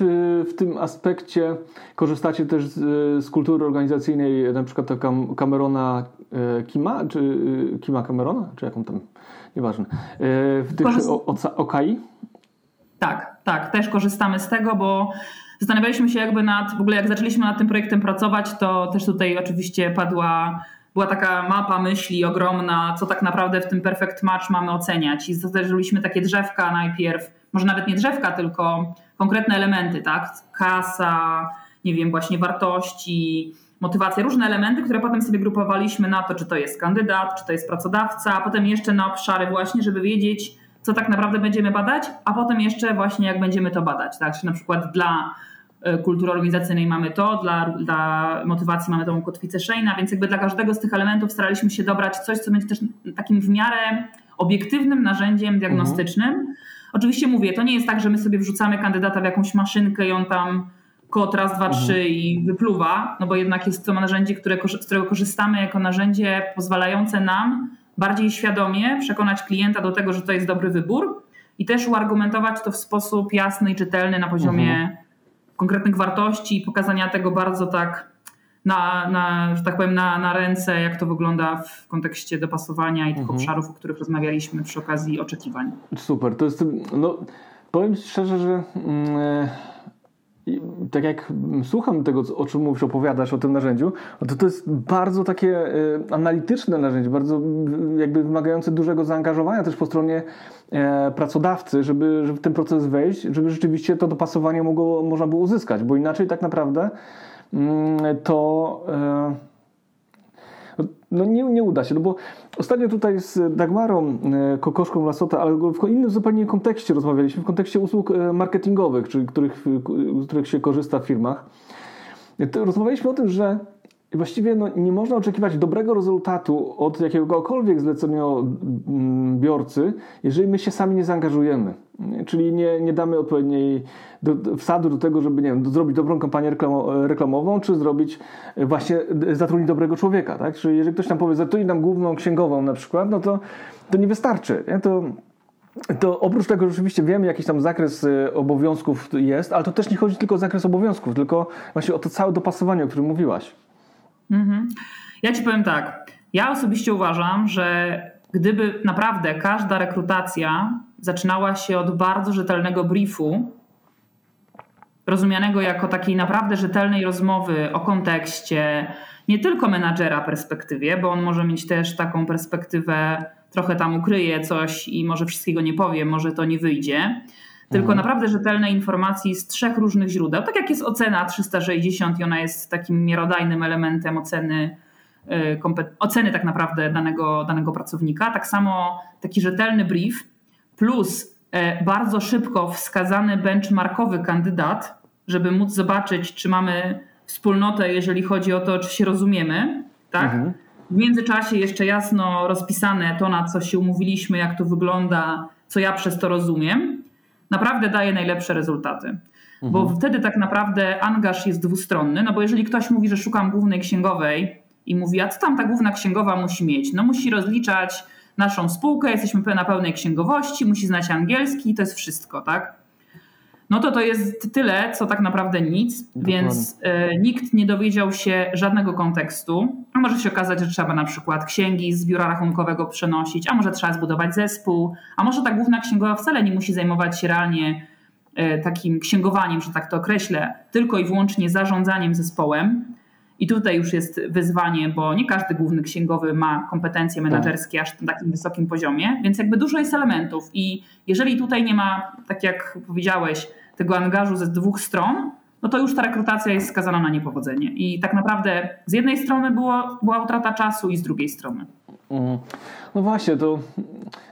Speaker 2: w, tym aspekcie korzystacie też z, z, kultury organizacyjnej, na przykład Camerona e, Kima, czy e, Kima Camerona, czy jaką tam, nieważne, e, w tych Korzyst... OKI?
Speaker 1: Tak, tak, też korzystamy z tego, bo zastanawialiśmy się jakby nad, w ogóle jak zaczęliśmy nad tym projektem pracować, to też tutaj oczywiście padła była taka mapa myśli ogromna, co tak naprawdę w tym perfect match mamy oceniać. I zrobiliśmy takie drzewka najpierw, może nawet nie drzewka, tylko konkretne elementy, tak? Kasa, nie wiem, właśnie wartości, motywacja, różne elementy, które potem sobie grupowaliśmy na to, czy to jest kandydat, czy to jest pracodawca, a potem jeszcze na obszary właśnie, żeby wiedzieć, co tak naprawdę będziemy badać, a potem jeszcze właśnie jak będziemy to badać, tak? Czy na przykład dla kultury organizacyjnej mamy to, dla, dla motywacji mamy tą kotwicę Shane'a, więc jakby dla każdego z tych elementów staraliśmy się dobrać coś, co będzie też takim w miarę obiektywnym narzędziem diagnostycznym. Mhm. Oczywiście mówię, to nie jest tak, że my sobie wrzucamy kandydata w jakąś maszynkę i on tam kod raz, dwa, trzy mhm. i wypluwa, no bo jednak jest to narzędzie, które, z którego korzystamy jako narzędzie pozwalające nam bardziej świadomie przekonać klienta do tego, że to jest dobry wybór i też uargumentować to w sposób jasny i czytelny na poziomie mhm konkretnych wartości i pokazania tego bardzo tak na, na że tak powiem, na, na ręce, jak to wygląda w kontekście dopasowania i tych mhm. obszarów, o których rozmawialiśmy przy okazji oczekiwań.
Speaker 2: Super, to jest, no powiem szczerze, że mm, tak jak słucham tego, o czym mówisz, opowiadasz o tym narzędziu, to to jest bardzo takie e, analityczne narzędzie, bardzo jakby wymagające dużego zaangażowania też po stronie e, pracodawcy, żeby, żeby w ten proces wejść, żeby rzeczywiście to dopasowanie mogło, można było uzyskać, bo inaczej tak naprawdę mm, to e, no nie, nie uda się, no bo ostatnio tutaj z Dagmarą e, Kokoszką Lasota, ale w innym zupełnie kontekście rozmawialiśmy, w kontekście usług e, marketingowych, czyli których, z których się korzysta w firmach. Rozmawialiśmy o tym, że właściwie no, nie można oczekiwać dobrego rezultatu od jakiegokolwiek zleceniobiorcy, jeżeli my się sami nie zaangażujemy. Czyli nie, nie damy odpowiedniej do, wsadu do tego, żeby nie wiem, zrobić dobrą kampanię reklamową, czy zrobić e, właśnie, zatrudnić dobrego człowieka. Tak? Czyli jeżeli ktoś nam powie, zatrudnij nam główną księgową na przykład, no to, to nie wystarczy. Nie? To to oprócz tego rzeczywiście wiemy, jakiś tam zakres y, obowiązków jest, ale to też nie chodzi tylko o zakres obowiązków, tylko właśnie o to całe dopasowanie, o którym mówiłaś.
Speaker 1: Mhm. Ja ci powiem tak. Ja osobiście uważam, że gdyby naprawdę każda rekrutacja zaczynała się od bardzo rzetelnego briefu, rozumianego jako takiej naprawdę rzetelnej rozmowy o kontekście, nie tylko menadżera perspektywie, bo on może mieć też taką perspektywę, trochę tam ukryje coś i może wszystkiego nie powie, może to nie wyjdzie. Tylko mhm. naprawdę rzetelnej informacji z trzech różnych źródeł. Tak jak jest ocena 360 i ona jest takim miarodajnym elementem oceny, y, oceny tak naprawdę danego, danego pracownika. Tak samo taki rzetelny brief plus e, bardzo szybko wskazany benchmarkowy kandydat, żeby móc zobaczyć, czy mamy wspólnotę, jeżeli chodzi o to, czy się rozumiemy, tak? Mhm. W międzyczasie jeszcze jasno rozpisane to, na co się umówiliśmy, jak to wygląda, co ja przez to rozumiem, naprawdę daje najlepsze rezultaty. Mhm. Bo wtedy tak naprawdę angaż jest dwustronny, no bo jeżeli ktoś mówi, że szukam głównej księgowej i mówi, a co tam ta główna księgowa musi mieć? No musi rozliczać naszą spółkę, jesteśmy na pełnej księgowości, musi znać angielski i to jest wszystko, tak? No to to jest tyle, co tak naprawdę nic, Dokładnie. więc y, nikt nie dowiedział się żadnego kontekstu. A może się okazać, że trzeba na przykład księgi z biura rachunkowego przenosić, a może trzeba zbudować zespół, a może ta główna księgowa wcale nie musi zajmować się realnie y, takim księgowaniem, że tak to określę, tylko i wyłącznie zarządzaniem zespołem. I tutaj już jest wyzwanie, bo nie każdy główny księgowy ma kompetencje tak. menedżerskie aż na takim wysokim poziomie, więc jakby dużo jest elementów. I jeżeli tutaj nie ma, tak jak powiedziałeś, tego angażu ze dwóch stron, no to już ta rekrutacja jest skazana na niepowodzenie. I tak naprawdę z jednej strony było, była utrata czasu i z drugiej strony.
Speaker 2: Mhm. No właśnie, to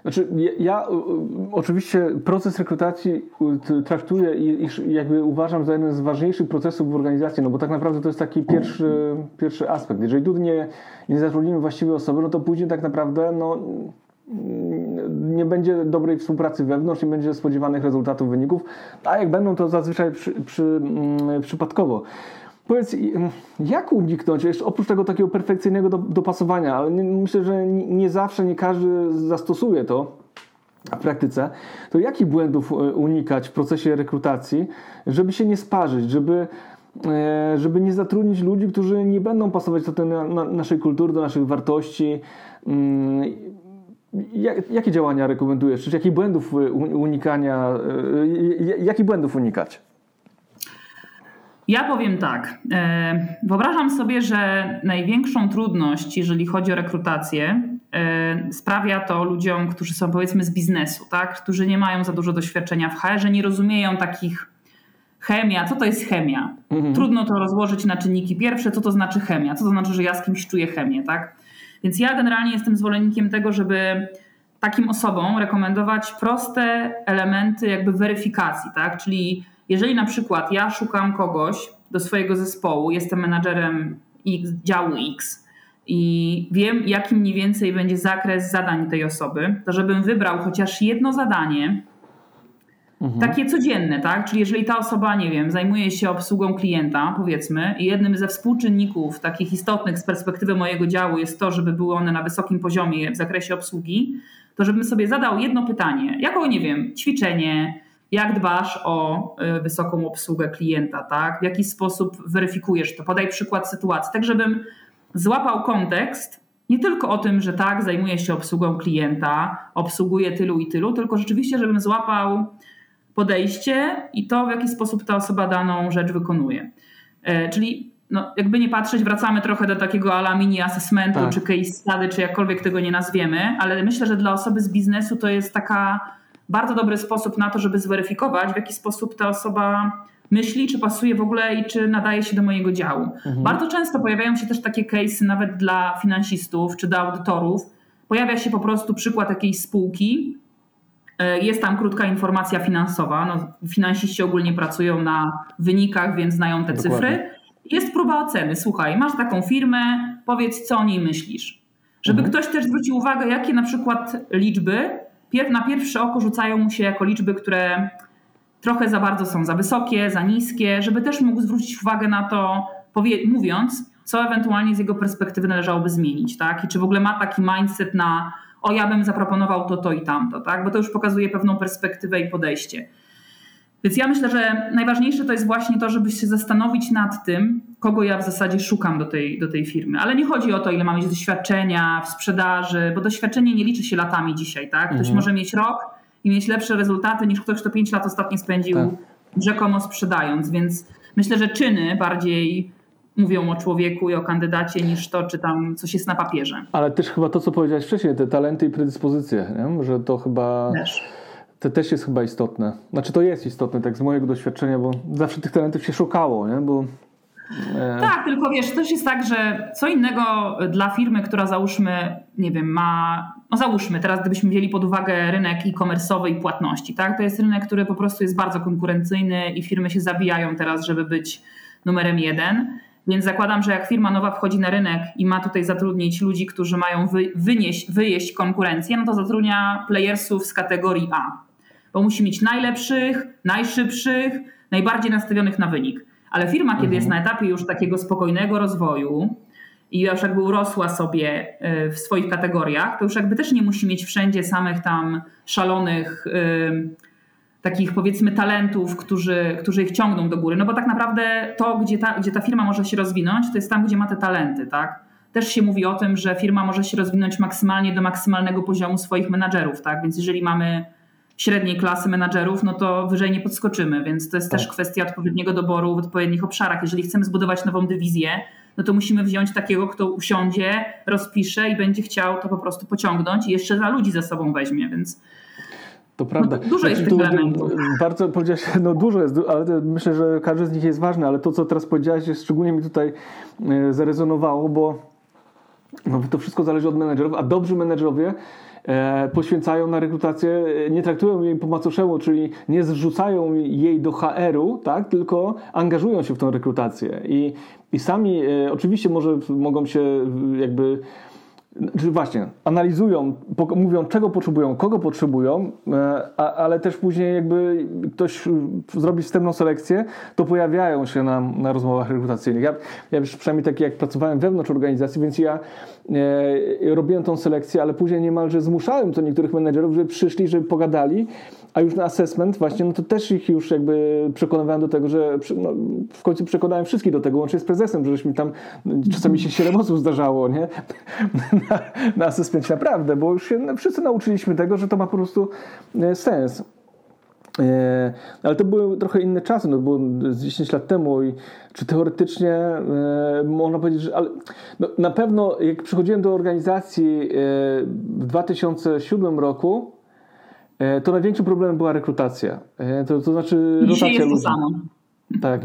Speaker 2: znaczy ja, ja oczywiście proces rekrutacji traktuję i, i jakby uważam za jeden z ważniejszych procesów w organizacji, no bo tak naprawdę to jest taki pierwszy, pierwszy aspekt. Jeżeli tu nie, nie zatrudnimy właściwej osoby, no to później tak naprawdę no, nie będzie dobrej współpracy wewnątrz, nie będzie spodziewanych rezultatów, wyników, a jak będą, to zazwyczaj przy, przy, mm, przypadkowo. Powiedz, jak uniknąć, jeszcze oprócz tego takiego perfekcyjnego dopasowania, ale myślę, że nie zawsze, nie każdy zastosuje to w praktyce, to jakich błędów e, unikać w procesie rekrutacji, żeby się nie sparzyć, żeby, e, żeby nie zatrudnić ludzi, którzy nie będą pasować do naszej kultury, do naszych wartości, mm, Jakie działania rekomendujesz? Czy jakich błędów unikania, jakich błędów unikać?
Speaker 1: Ja powiem tak. E, wyobrażam sobie, że największą trudność, jeżeli chodzi o rekrutację, e, sprawia to ludziom, którzy są powiedzmy z biznesu, tak? którzy nie mają za dużo doświadczenia w HR, że nie rozumieją takich chemia. Co to jest chemia? Mhm. Trudno to rozłożyć na czynniki pierwsze. Co to znaczy chemia? Co to znaczy, że ja z kimś czuję chemię, tak? Więc ja generalnie jestem zwolennikiem tego, żeby takim osobom rekomendować proste elementy jakby weryfikacji, tak? Czyli jeżeli na przykład ja szukam kogoś do swojego zespołu, jestem menadżerem X, działu X i wiem, jaki mniej więcej będzie zakres zadań tej osoby, to żebym wybrał chociaż jedno zadanie, Mhm. Takie codzienne, tak? Czyli jeżeli ta osoba, nie wiem, zajmuje się obsługą klienta, powiedzmy, i jednym ze współczynników takich istotnych z perspektywy mojego działu jest to, żeby były one na wysokim poziomie w zakresie obsługi, to żebym sobie zadał jedno pytanie, jako, nie wiem, ćwiczenie, jak dbasz o y, wysoką obsługę klienta, tak? W jaki sposób weryfikujesz to? Podaj przykład sytuacji, tak żebym złapał kontekst nie tylko o tym, że tak, zajmuję się obsługą klienta, obsługuję tylu i tylu, tylko rzeczywiście, żebym złapał podejście i to, w jaki sposób ta osoba daną rzecz wykonuje. E, czyli no, jakby nie patrzeć, wracamy trochę do takiego ala mini assessmentu, tak. czy case study, czy jakkolwiek tego nie nazwiemy, ale myślę, że dla osoby z biznesu to jest taka bardzo dobry sposób na to, żeby zweryfikować, w jaki sposób ta osoba myśli, czy pasuje w ogóle i czy nadaje się do mojego działu. Mhm. Bardzo często pojawiają się też takie case nawet dla finansistów czy dla audytorów. Pojawia się po prostu przykład jakiejś spółki, jest tam krótka informacja finansowa. No, finansiści ogólnie pracują na wynikach, więc znają te Dokładnie. cyfry. Jest próba oceny. Słuchaj, masz taką firmę, powiedz, co o niej myślisz. Żeby mhm. ktoś też zwrócił uwagę, jakie na przykład liczby na pierwsze oko rzucają mu się jako liczby, które trochę za bardzo są za wysokie, za niskie, żeby też mógł zwrócić uwagę na to, mówiąc, co ewentualnie z jego perspektywy należałoby zmienić, tak? I czy w ogóle ma taki mindset na o ja bym zaproponował to, to i tamto, tak? Bo to już pokazuje pewną perspektywę i podejście. Więc ja myślę, że najważniejsze to jest właśnie to, żeby się zastanowić nad tym, kogo ja w zasadzie szukam do tej, do tej firmy. Ale nie chodzi o to, ile mam mieć doświadczenia w sprzedaży, bo doświadczenie nie liczy się latami dzisiaj, tak? Ktoś mhm. może mieć rok i mieć lepsze rezultaty niż ktoś, kto 5 lat ostatnio spędził tak. rzekomo sprzedając, więc myślę, że czyny bardziej mówią o człowieku i o kandydacie niż to, czy tam coś jest na papierze.
Speaker 2: Ale też chyba to, co powiedziałeś wcześniej, te talenty i predyspozycje, nie? że to chyba... Też. To też jest chyba istotne. Znaczy to jest istotne, tak z mojego doświadczenia, bo zawsze tych talentów się szukało, nie? bo
Speaker 1: e, tak, tylko wiesz, też jest tak, że co innego dla firmy, która załóżmy, nie wiem, ma, no załóżmy, teraz gdybyśmy wzięli pod uwagę rynek e-commerce'owy i płatności, tak, to jest rynek, który po prostu jest bardzo konkurencyjny i firmy się zabijają teraz, żeby być numerem jeden. Więc zakładam, że jak firma nowa wchodzi na rynek i ma tutaj zatrudnić ludzi, którzy mają wy, wynieść, wyjeść konkurencję, no to zatrudnia playersów z kategorii A. Bo musi mieć najlepszych, najszybszych, najbardziej nastawionych na wynik. Ale firma, kiedy mhm. jest na etapie już takiego spokojnego rozwoju i już jakby urosła sobie y, w swoich kategoriach, to już jakby też nie musi mieć wszędzie samych tam szalonych takich powiedzmy talentów, którzy, którzy ich ciągną do góry. No bo tak naprawdę to, gdzie ta, gdzie ta firma może się rozwinąć, to jest tam, gdzie ma te talenty, tak? Też się mówi o tym, że firma może się rozwinąć maksymalnie do maksymalnego poziomu swoich menadżerów, tak? Więc jeżeli mamy średniej klasy menadżerów, no to wyżej nie podskoczymy, więc to jest tak. też kwestia odpowiedniego doboru w odpowiednich obszarach. Jeżeli chcemy zbudować nową dywizję, no to musimy wziąć takiego, kto usiądzie, rozpisze i będzie chciał to po prostu pociągnąć i jeszcze za ludzi ze sobą weźmie, więc
Speaker 2: to prawda.
Speaker 1: No, dużo jest znaczy, tych elementów.
Speaker 2: Bardzo powiedziałeś, no dużo jest, ale myślę, że każdy z nich jest ważny, ale to, co teraz powiedziałeś, szczególnie mi tutaj e, zarezonowało, bo no, to wszystko zależy od menedżerów, a dobrzy menedżerowie e, poświęcają na rekrutację, e, nie traktują jej po macoszemu, czyli nie zrzucają jej do HR-u, tak, tylko angażują się w tą rekrutację i, i sami oczywiście może mogą się jakby czy właśnie, analizują, mówią czego potrzebują, kogo potrzebują, e, ale też później jakby ktoś zrobi wstępną selekcję, to pojawiają się na, na rozmowach rekrutacyjnych. Ja, ja już przynajmniej tak jak pracowałem wewnątrz organizacji, więc ja e, robiłem tą selekcję, ale później niemalże zmuszałem to niektórych menedżerów, żeby przyszli, żeby pogadali, a już na assessment właśnie, no to też ich już jakby przekonywałem do tego, że no, w końcu przekonałem wszystkich do tego, łącznie z prezesem, żeśmy tam, czasami się 7 osób zdarzało, nie? Na, na assessmencie, naprawdę, bo już się wszyscy nauczyliśmy tego, że to ma po prostu e, sens. E, ale to były trochę inne czasy, no było 10 lat temu i czy teoretycznie e, można powiedzieć, że ale, no, na pewno jak przychodziłem do organizacji w 2007 roku, E, to największym problemem była rekrutacja. E, to, to znaczy
Speaker 1: rotacja jest ludzi.
Speaker 2: Tak,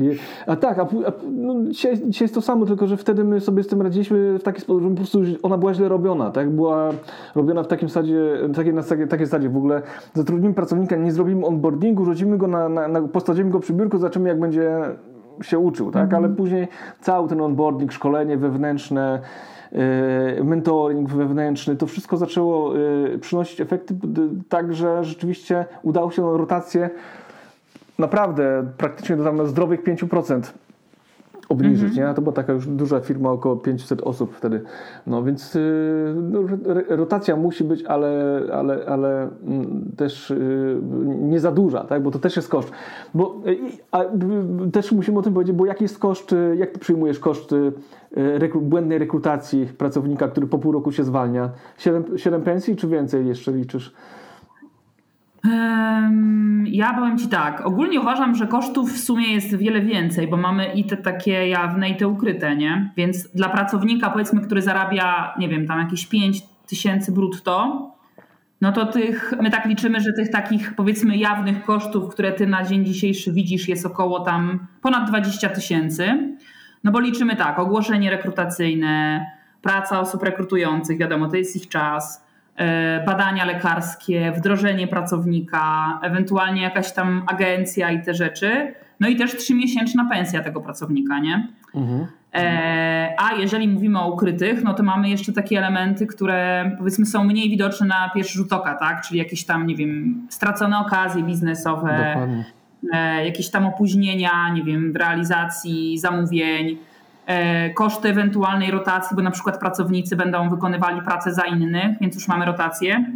Speaker 2: a tak, a, a no, dzisiaj, dzisiaj, jest to samo, tylko że wtedy my sobie z tym radziliśmy w taki sposób, że po prostu ona była źle robiona, tak? Była robiona w takim sadzie, takie, na takie, takie sadzie w ogóle. Zatrudnimy pracownika, nie zrobimy onboardingu, rzucimy go na, na, na postawimy go przy biurku, zobaczymy jak będzie się uczył, tak? Mhm. Ale później cały ten onboarding, szkolenie wewnętrzne, E, mentoring wewnętrzny, to wszystko zaczęło e, przynosić efekty tak, że rzeczywiście udało się rotację naprawdę praktycznie do tam zdrowych 5% obniżyć, -hmm. nie? To była taka już duża firma, około 500 osób wtedy. No więc y, no, rotacja musi być, ale, ale, ale mm, też y, nie za duża, tak? Bo to też jest koszt. Bo a, też musimy o tym powiedzieć, bo jaki jest koszt, jak ty przyjmujesz koszt y, rekru, błędnej rekrutacji pracownika, który po pół roku się zwalnia? 7, 7 pensji czy więcej jeszcze liczysz?
Speaker 1: Ja powiem Ci tak, ogólnie uważam, że kosztów w sumie jest wiele więcej, bo mamy i te takie jawne i te ukryte, nie? Więc dla pracownika powiedzmy, który zarabia, nie wiem, tam jakieś 5 tysięcy brutto, no to tych, my tak liczymy, że tych takich powiedzmy jawnych kosztów, które Ty na dzień dzisiejszy widzisz jest około tam ponad 20 tysięcy. No bo liczymy tak, ogłoszenie rekrutacyjne, praca osób rekrutujących, wiadomo, to jest ich czas, badania lekarskie, wdrożenie pracownika, ewentualnie jakaś tam agencja i te rzeczy. No i też trzymiesięczna pensja tego pracownika, nie? Mhm. E, a jeżeli mówimy o ukrytych, no to mamy jeszcze takie elementy, które powiedzmy są mniej widoczne na pierwszy rzut oka, tak? Czyli jakieś tam, nie wiem, stracone okazje biznesowe, e, jakieś tam opóźnienia, nie wiem, w realizacji zamówień e, koszty ewentualnej rotacji, bo na przykład pracownicy będą wykonywali pracę za innych, więc już mamy rotację,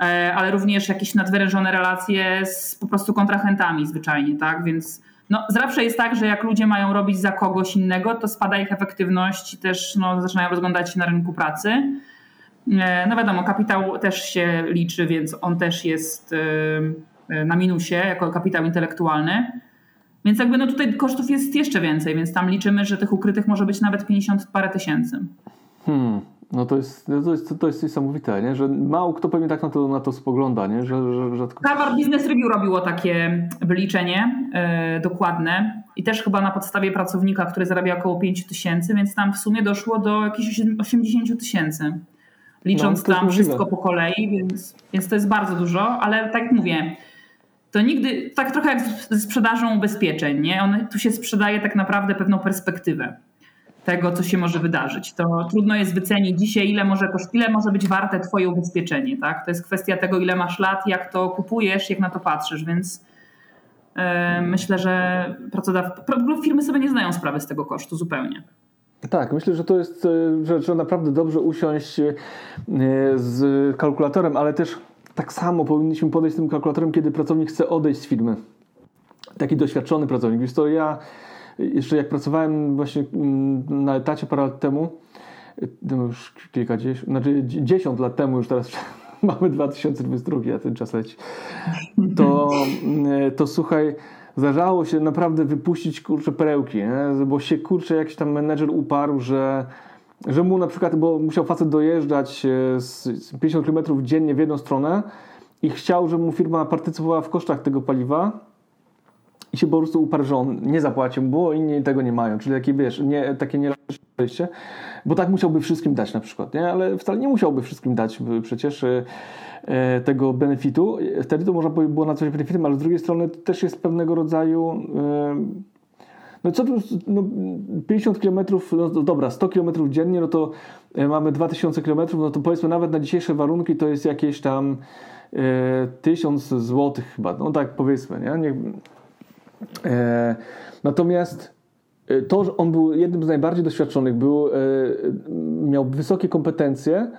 Speaker 1: e, ale również jakieś nadwyrężone relacje z po prostu kontrahentami zwyczajnie, tak? Więc no, zawsze jest tak, że jak ludzie mają robić za kogoś innego, to spada ich efektywność i też no, zaczynają rozglądać się na rynku pracy. E, no wiadomo, kapitał też się liczy, więc on też jest na minusie jako kapitał intelektualny. Więc jakby no tutaj kosztów jest jeszcze więcej, więc tam liczymy, że tych ukrytych może być nawet 50 parę tysięcy.
Speaker 2: Hmm. No to jest, no to jest, to jest niesamowite, nie? że mało kto pewnie tak na to, na to spogląda. Nie? Że, że, rzadko...
Speaker 1: Harvard Business Review robiło takie wyliczenie yy, dokładne i też chyba na podstawie pracownika, który zarabia około 5 tysięcy, więc tam w sumie doszło do jakichś 80 tysięcy. Licząc no, tam wszystko po kolei, więc, więc to jest bardzo dużo, ale tak jak mówię, to nigdy, tak trochę jak ze sprzedażą ubezpieczeń, nie? On, tu się sprzedaje tak naprawdę pewną perspektywę tego, co się może wydarzyć. To trudno jest wycenić dzisiaj, ile może, ile może być warte twoje ubezpieczenie, tak? To jest kwestia tego, ile masz lat, jak to kupujesz, jak na to patrzysz, więc yy, myślę, że pracodawcy, firmy sobie nie zdają sprawy z tego kosztu zupełnie.
Speaker 2: Tak, myślę, że to jest, e, że naprawdę dobrze usiąść e, z kalkulatorem, ale też tak samo powinniśmy podejść z tym kalkulatorem, kiedy pracownik chce odejść z firmy. Taki doświadczony pracownik. Wiesz to ja jeszcze jak pracowałem właśnie mm, na etacie parę lat temu, już kilkadziesiąt, znaczy dziesiąt lat temu już teraz mamy 2022, a ten czas leci, to, mm, to słuchaj, zdarzało się naprawdę wypuścić kurczę perełki, nie? bo się kurczę jakiś tam menedżer uparł, że że mu na przykład, bo musiał facet dojeżdżać e, z 50 km dziennie w jedną stronę i chciał, żeby mu firma partycypowała w kosztach tego paliwa i się po prostu uparł, że on nie zapłacił, bo inni tego nie mają, czyli takie, wiesz, nie, takie nie podejście, bo tak musiałby wszystkim dać na przykład, nie? ale wcale nie musiałby wszystkim dać przecież e, e, tego benefitu. Wtedy to można by było nazwać benefitem, ale z drugiej strony też jest pewnego rodzaju no co tu, no 50 km, no dobra, 100 km dziennie, no to e, mamy 2000 km, no to powiedzmy nawet na dzisiejsze warunki to jest jakieś tam e, 1000 zł chyba, no tak powiedzmy, nie? e, natomiast e, to, że on był jednym z najbardziej doświadczonych, był, e, miał wysokie kompetencje,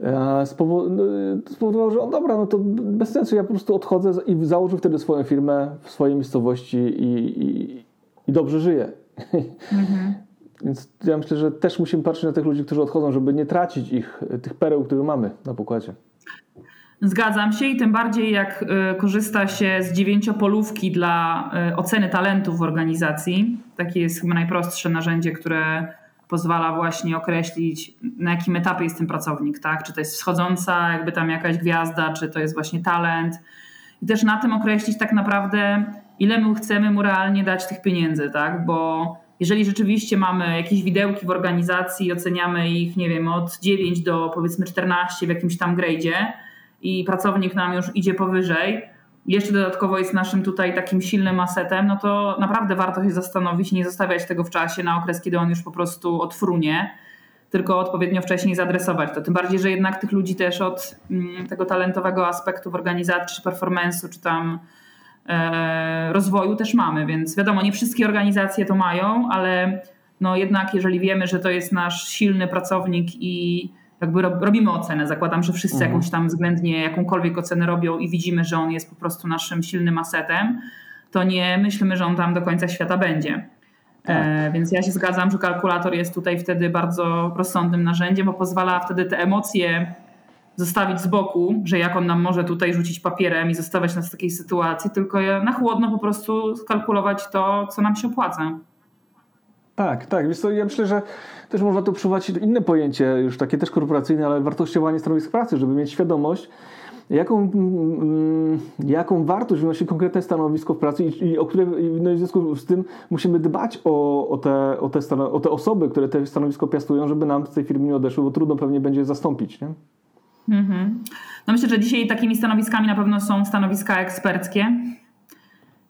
Speaker 2: no, spowodował, że on dobra, no to bez sensu, ja po prostu odchodzę i założył wtedy swoją firmę w swojej miejscowości i, i, i dobrze żyje. Mhm. Więc ja myślę, że też musimy patrzeć na tych ludzi, którzy odchodzą, żeby nie tracić ich, tych pereł, które mamy na pokładzie.
Speaker 1: Zgadzam się i tym bardziej jak y, korzysta się z dziewięciopolówki dla y, oceny talentów w organizacji. Takie jest chyba najprostsze narzędzie, które pozwala właśnie określić, na jakim etapie jest ten pracownik, tak? Czy to jest wschodząca, jakby tam jakaś gwiazda, czy to jest właśnie talent. I też na tym określić tak naprawdę, ile my chcemy mu realnie dać tych pieniędzy, tak? Bo jeżeli rzeczywiście mamy jakieś widełki w organizacji i oceniamy ich, nie wiem, od 9 do powiedzmy 14 w jakimś tam gradzie i pracownik nam już idzie powyżej, jeszcze dodatkowo jest naszym tutaj takim silnym asetem, no to naprawdę warto się zastanowić, nie zostawiać tego w czasie na okres, kiedy on już po prostu odfrunie, tylko odpowiednio wcześniej zadresować to. Tym bardziej, że jednak tych ludzi też od mm, tego talentowego aspektu w organizacji, czy performance'u, czy tam rozwoju też mamy, więc wiadomo, nie wszystkie organizacje to mają, ale no jednak jeżeli wiemy, że to jest nasz silny pracownik i jakby robimy ocenę, zakładam, że wszyscy mhm. jakąś tam względnie jakąkolwiek ocenę robią i widzimy, że on jest po prostu naszym silnym asetem, to nie myślimy, że on tam do końca świata będzie. E, tak. E, więc ja się zgadzam, że kalkulator jest tutaj wtedy bardzo rozsądnym narzędziem, bo pozwala wtedy te emocje zostawić z boku, że jak on nam może tutaj rzucić papierem i zostawiać nas w takiej sytuacji, tylko na chłodno po prostu skalkulować to, co nam się opłaca.
Speaker 2: Tak, tak. Wiesz co, ja myślę, że też można tu przywołać inne pojęcie, już takie też korporacyjne, ale wartościowanie stanowisk pracy, żeby mieć świadomość, jaką, mm, jaką wartość wnosi konkretne stanowisko w pracy i, i o które no w związku z tym musimy dbać o, o, te, o, te, o te osoby, które te stanowisko piastują, żeby nam z tej firmy nie odeszły, bo trudno pewnie będzie zastąpić. Nie?
Speaker 1: Mhm. No myślę, że dzisiaj takimi stanowiskami na pewno są stanowiska eksperckie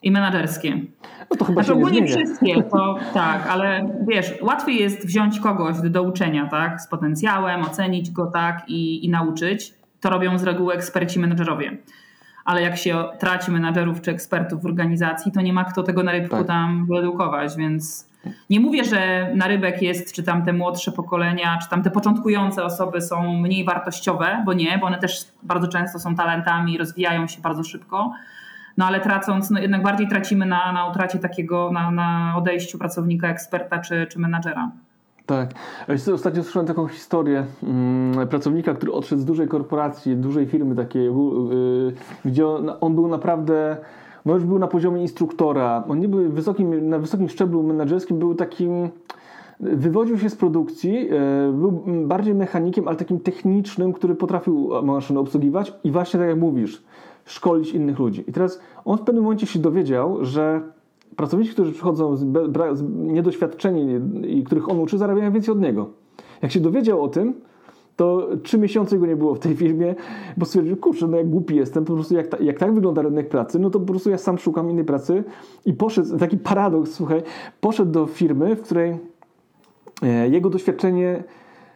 Speaker 1: i menedżerskie.
Speaker 2: No to chyba znaczy,
Speaker 1: ogólnie
Speaker 2: nie
Speaker 1: wszystkie, to tak, ale wiesz, łatwiej jest wziąć kogoś do uczenia, tak, z potencjałem, ocenić go tak i, i nauczyć. To robią z reguły eksperci menedżerowie. Ale jak się traci menedżerów czy ekspertów w organizacji, to nie ma kto tego na rybku tak. tam wyedukować, więc Nie mówię, że na rybek jest, czy tam te młodsze pokolenia, czy tam te początkujące osoby są mniej wartościowe, bo nie, bo one też bardzo często są talentami, rozwijają się bardzo szybko. No ale tracąc, no jednak bardziej tracimy na, na utracie takiego, na, na odejściu pracownika, eksperta czy, czy menadżera.
Speaker 2: Tak. Ostatnio słyszałem taką historię hmm, pracownika, który odszedł z dużej korporacji, dużej firmy takiej, yy, gdzie on, on, był naprawdę, no już był na poziomie instruktora. On nie był wysokim, na wysokim szczeblu menedżerskim, był takim, wywodził się z produkcji, yy, był bardziej mechanikiem, ale takim technicznym, który potrafił maszynę obsługiwać i właśnie tak jak mówisz, szkolić innych ludzi. I teraz on w pewnym momencie się dowiedział, że pracownicy, którzy przychodzą niedoświadczeni i których on uczy, zarabiają więcej od niego. Jak się dowiedział o tym, to trzy miesiące go nie było w tej firmie, bo stwierdził, kurczę, no jak głupi jestem, po prostu jak, ta, jak tak wygląda rynek pracy, no to po prostu ja sam szukam innej pracy i poszedł, taki paradoks, słuchaj, poszedł do firmy, w której e, jego doświadczenie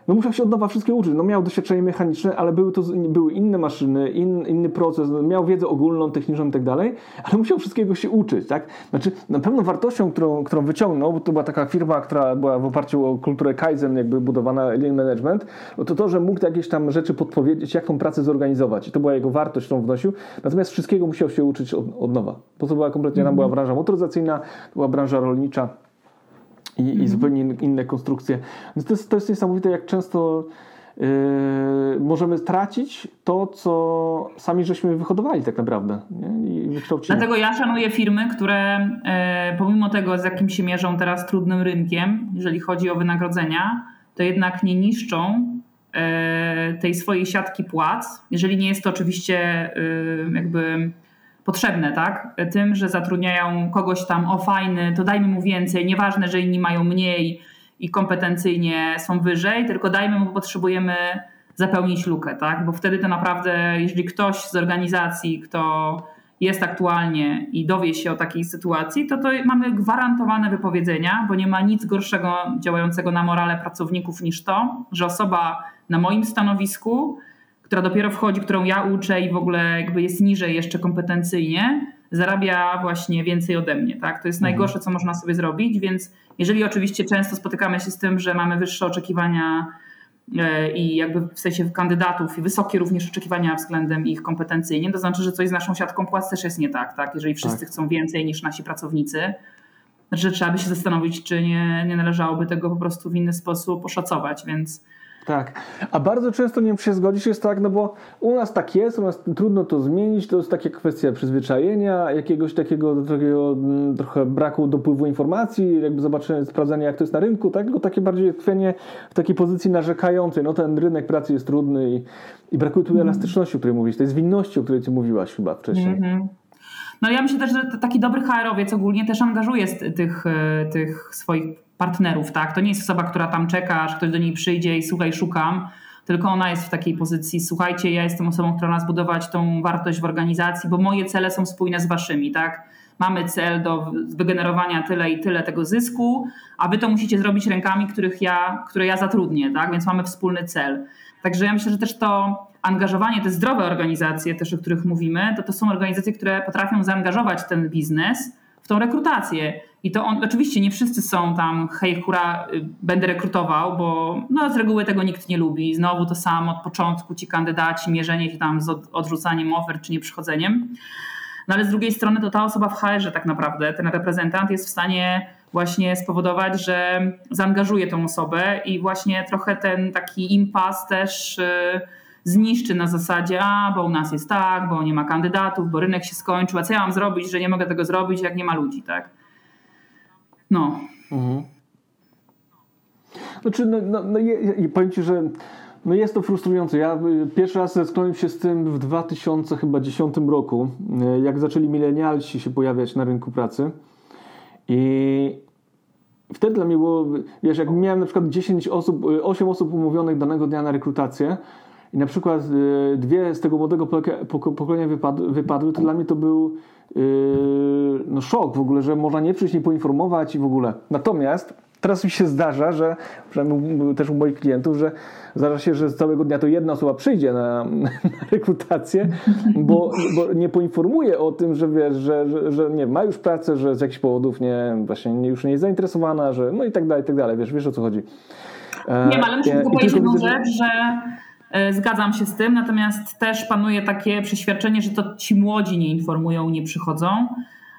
Speaker 2: no musiał się od nowa wszystkiego uczyć. No miał doświadczenie mechaniczne, ale były to były inne maszyny, in, inny proces, no miał wiedzę ogólną, techniczną i tak dalej, ale musiał wszystkiego się uczyć, tak? Znaczy, na pewno wartością, którą, którą wyciągnął, bo to była taka firma, która była w oparciu o kulturę Kaizen jakby budowana lean management, no to to, że mógł jakieś tam rzeczy podpowiedzieć, jak tą pracę zorganizować. I to była jego wartość, którą wnosił, natomiast wszystkiego musiał się uczyć od, od nowa, bo to była kompletnie, tam była branża motoryzacyjna, była branża rolnicza, i, mm. i mhm. zupełnie inne konstrukcje. Więc to jest, to jest niesamowite, jak często yy, możemy stracić to, co sami żeśmy wyhodowali tak naprawdę nie? i wykształcili.
Speaker 1: Dlatego ja szanuję firmy, które yy, pomimo tego, z jakim się mierzą teraz trudnym rynkiem, jeżeli chodzi o wynagrodzenia, to jednak nie niszczą yy, tej swojej siatki płac, jeżeli nie jest to oczywiście jakby potrzebne, tak? Tym, że zatrudniają kogoś tam, o fajny, to dajmy mu więcej, nieważne, że inni mają mniej i kompetencyjnie są wyżej, tylko dajmy mu, bo potrzebujemy zapełnić lukę, tak? Bo wtedy to naprawdę, jeżeli ktoś z organizacji, kto jest aktualnie i dowie się o takiej sytuacji, to to mamy gwarantowane wypowiedzenia, bo nie ma nic gorszego działającego na morale pracowników niż to, że osoba na moim stanowisku która dopiero wchodzi, którą ja uczę i w ogóle jakby jest niżej jeszcze kompetencyjnie, zarabia właśnie więcej ode mnie. Tak? To jest mhm. najgorsze, co można sobie zrobić, więc jeżeli oczywiście często spotykamy się z tym, że mamy wyższe oczekiwania e, i jakby w sensie kandydatów i wysokie również oczekiwania względem ich kompetencyjnie, to znaczy, że coś z naszą siatką płac też jest nie tak, tak? Jeżeli wszyscy tak. chcą więcej niż nasi pracownicy, że trzeba by się zastanowić, czy nie, nie należałoby tego po prostu w inny sposób oszacować, więc
Speaker 2: tak, a bardzo często nie wiem, czy się zgodzisz, jest tak, no bo u nas tak jest, u nas trudno to zmienić, to jest taka kwestia przyzwyczajenia, jakiegoś takiego, takiego mm, trochę braku dopływu informacji, jakby zobaczenia, sprawdzania jak to jest na rynku, tak? tylko takie bardziej tkwienie w takiej pozycji narzekającej, no ten rynek pracy jest trudny i, i brakuje tu mm. elastyczności, o której mówisz, tej zwinności, o której ty mówiłaś chyba wcześniej. Mm -hmm.
Speaker 1: No ja myślę też, że taki dobry HR-owiec ogólnie też angażuje tych, e, tych swoich partnerów, tak? To nie jest osoba, która tam czeka, aż ktoś do niej przyjdzie i słuchaj, szukam, tylko ona jest w takiej pozycji, słuchajcie, ja jestem osobą, która ma zbudować tą wartość w organizacji, bo moje cele są spójne z waszymi, tak? Mamy cel do wygenerowania tyle i tyle tego zysku, a wy to musicie zrobić rękami, których ja, które ja zatrudnię, tak? Więc mamy wspólny cel. Także ja myślę, że też to angażowanie, te zdrowe organizacje też, o których mówimy, to to są organizacje, które potrafią zaangażować ten biznes w tą rekrutację. I to on, oczywiście nie wszyscy są tam, hej, hura, y, będę rekrutował, bo no, z reguły tego nikt nie lubi. Znowu to samo od początku ci kandydaci, mierzenie się tam z odrzucaniem ofert czy nieprzychodzeniem. No ale z drugiej strony to ta osoba w HR-ze tak naprawdę, ten reprezentant jest w stanie właśnie spowodować, że zaangażuje tą osobę i właśnie trochę ten taki impas też y, zniszczy na zasadzie, a bo u nas jest tak, bo nie ma kandydatów, bo rynek się skończył, a co ja mam zrobić, że nie mogę tego zrobić, jak nie ma ludzi, tak? No. Mhm.
Speaker 2: Znaczy, no, no, no je, powiem Ci, że no jest to frustrujące. Ja y, pierwszy raz zetknąłem się z tym w 2010 roku, y, jak zaczęli milenialsi się pojawiać na rynku pracy. I wtedy dla mnie było, wiesz, jak miałem na przykład 10 osób, 8 y, osób umówionych danego dnia na rekrutację, i na przykład dwie z tego młodego pokolenia wypadły, to dla mnie to był no szok w ogóle, że można nie przyjść, nie poinformować i w ogóle. Natomiast teraz mi się zdarza, że przynajmniej też u moich klientów, że zdarza się, że z całego dnia to jedna osoba przyjdzie na, na rekrutację, bo, bo, nie poinformuje o tym, że wiesz, że, że, że, nie ma już pracę, że z jakichś powodów nie, właśnie już nie jest zainteresowana, że no i tak dalej, i tak dalej, wiesz, wiesz o co chodzi.
Speaker 1: Nie, ale muszę tylko powiedzieć jedną rzecz, że e, Zgadzam się z tym, natomiast też panuje takie przeświadczenie, że to ci młodzi nie informują, nie przychodzą.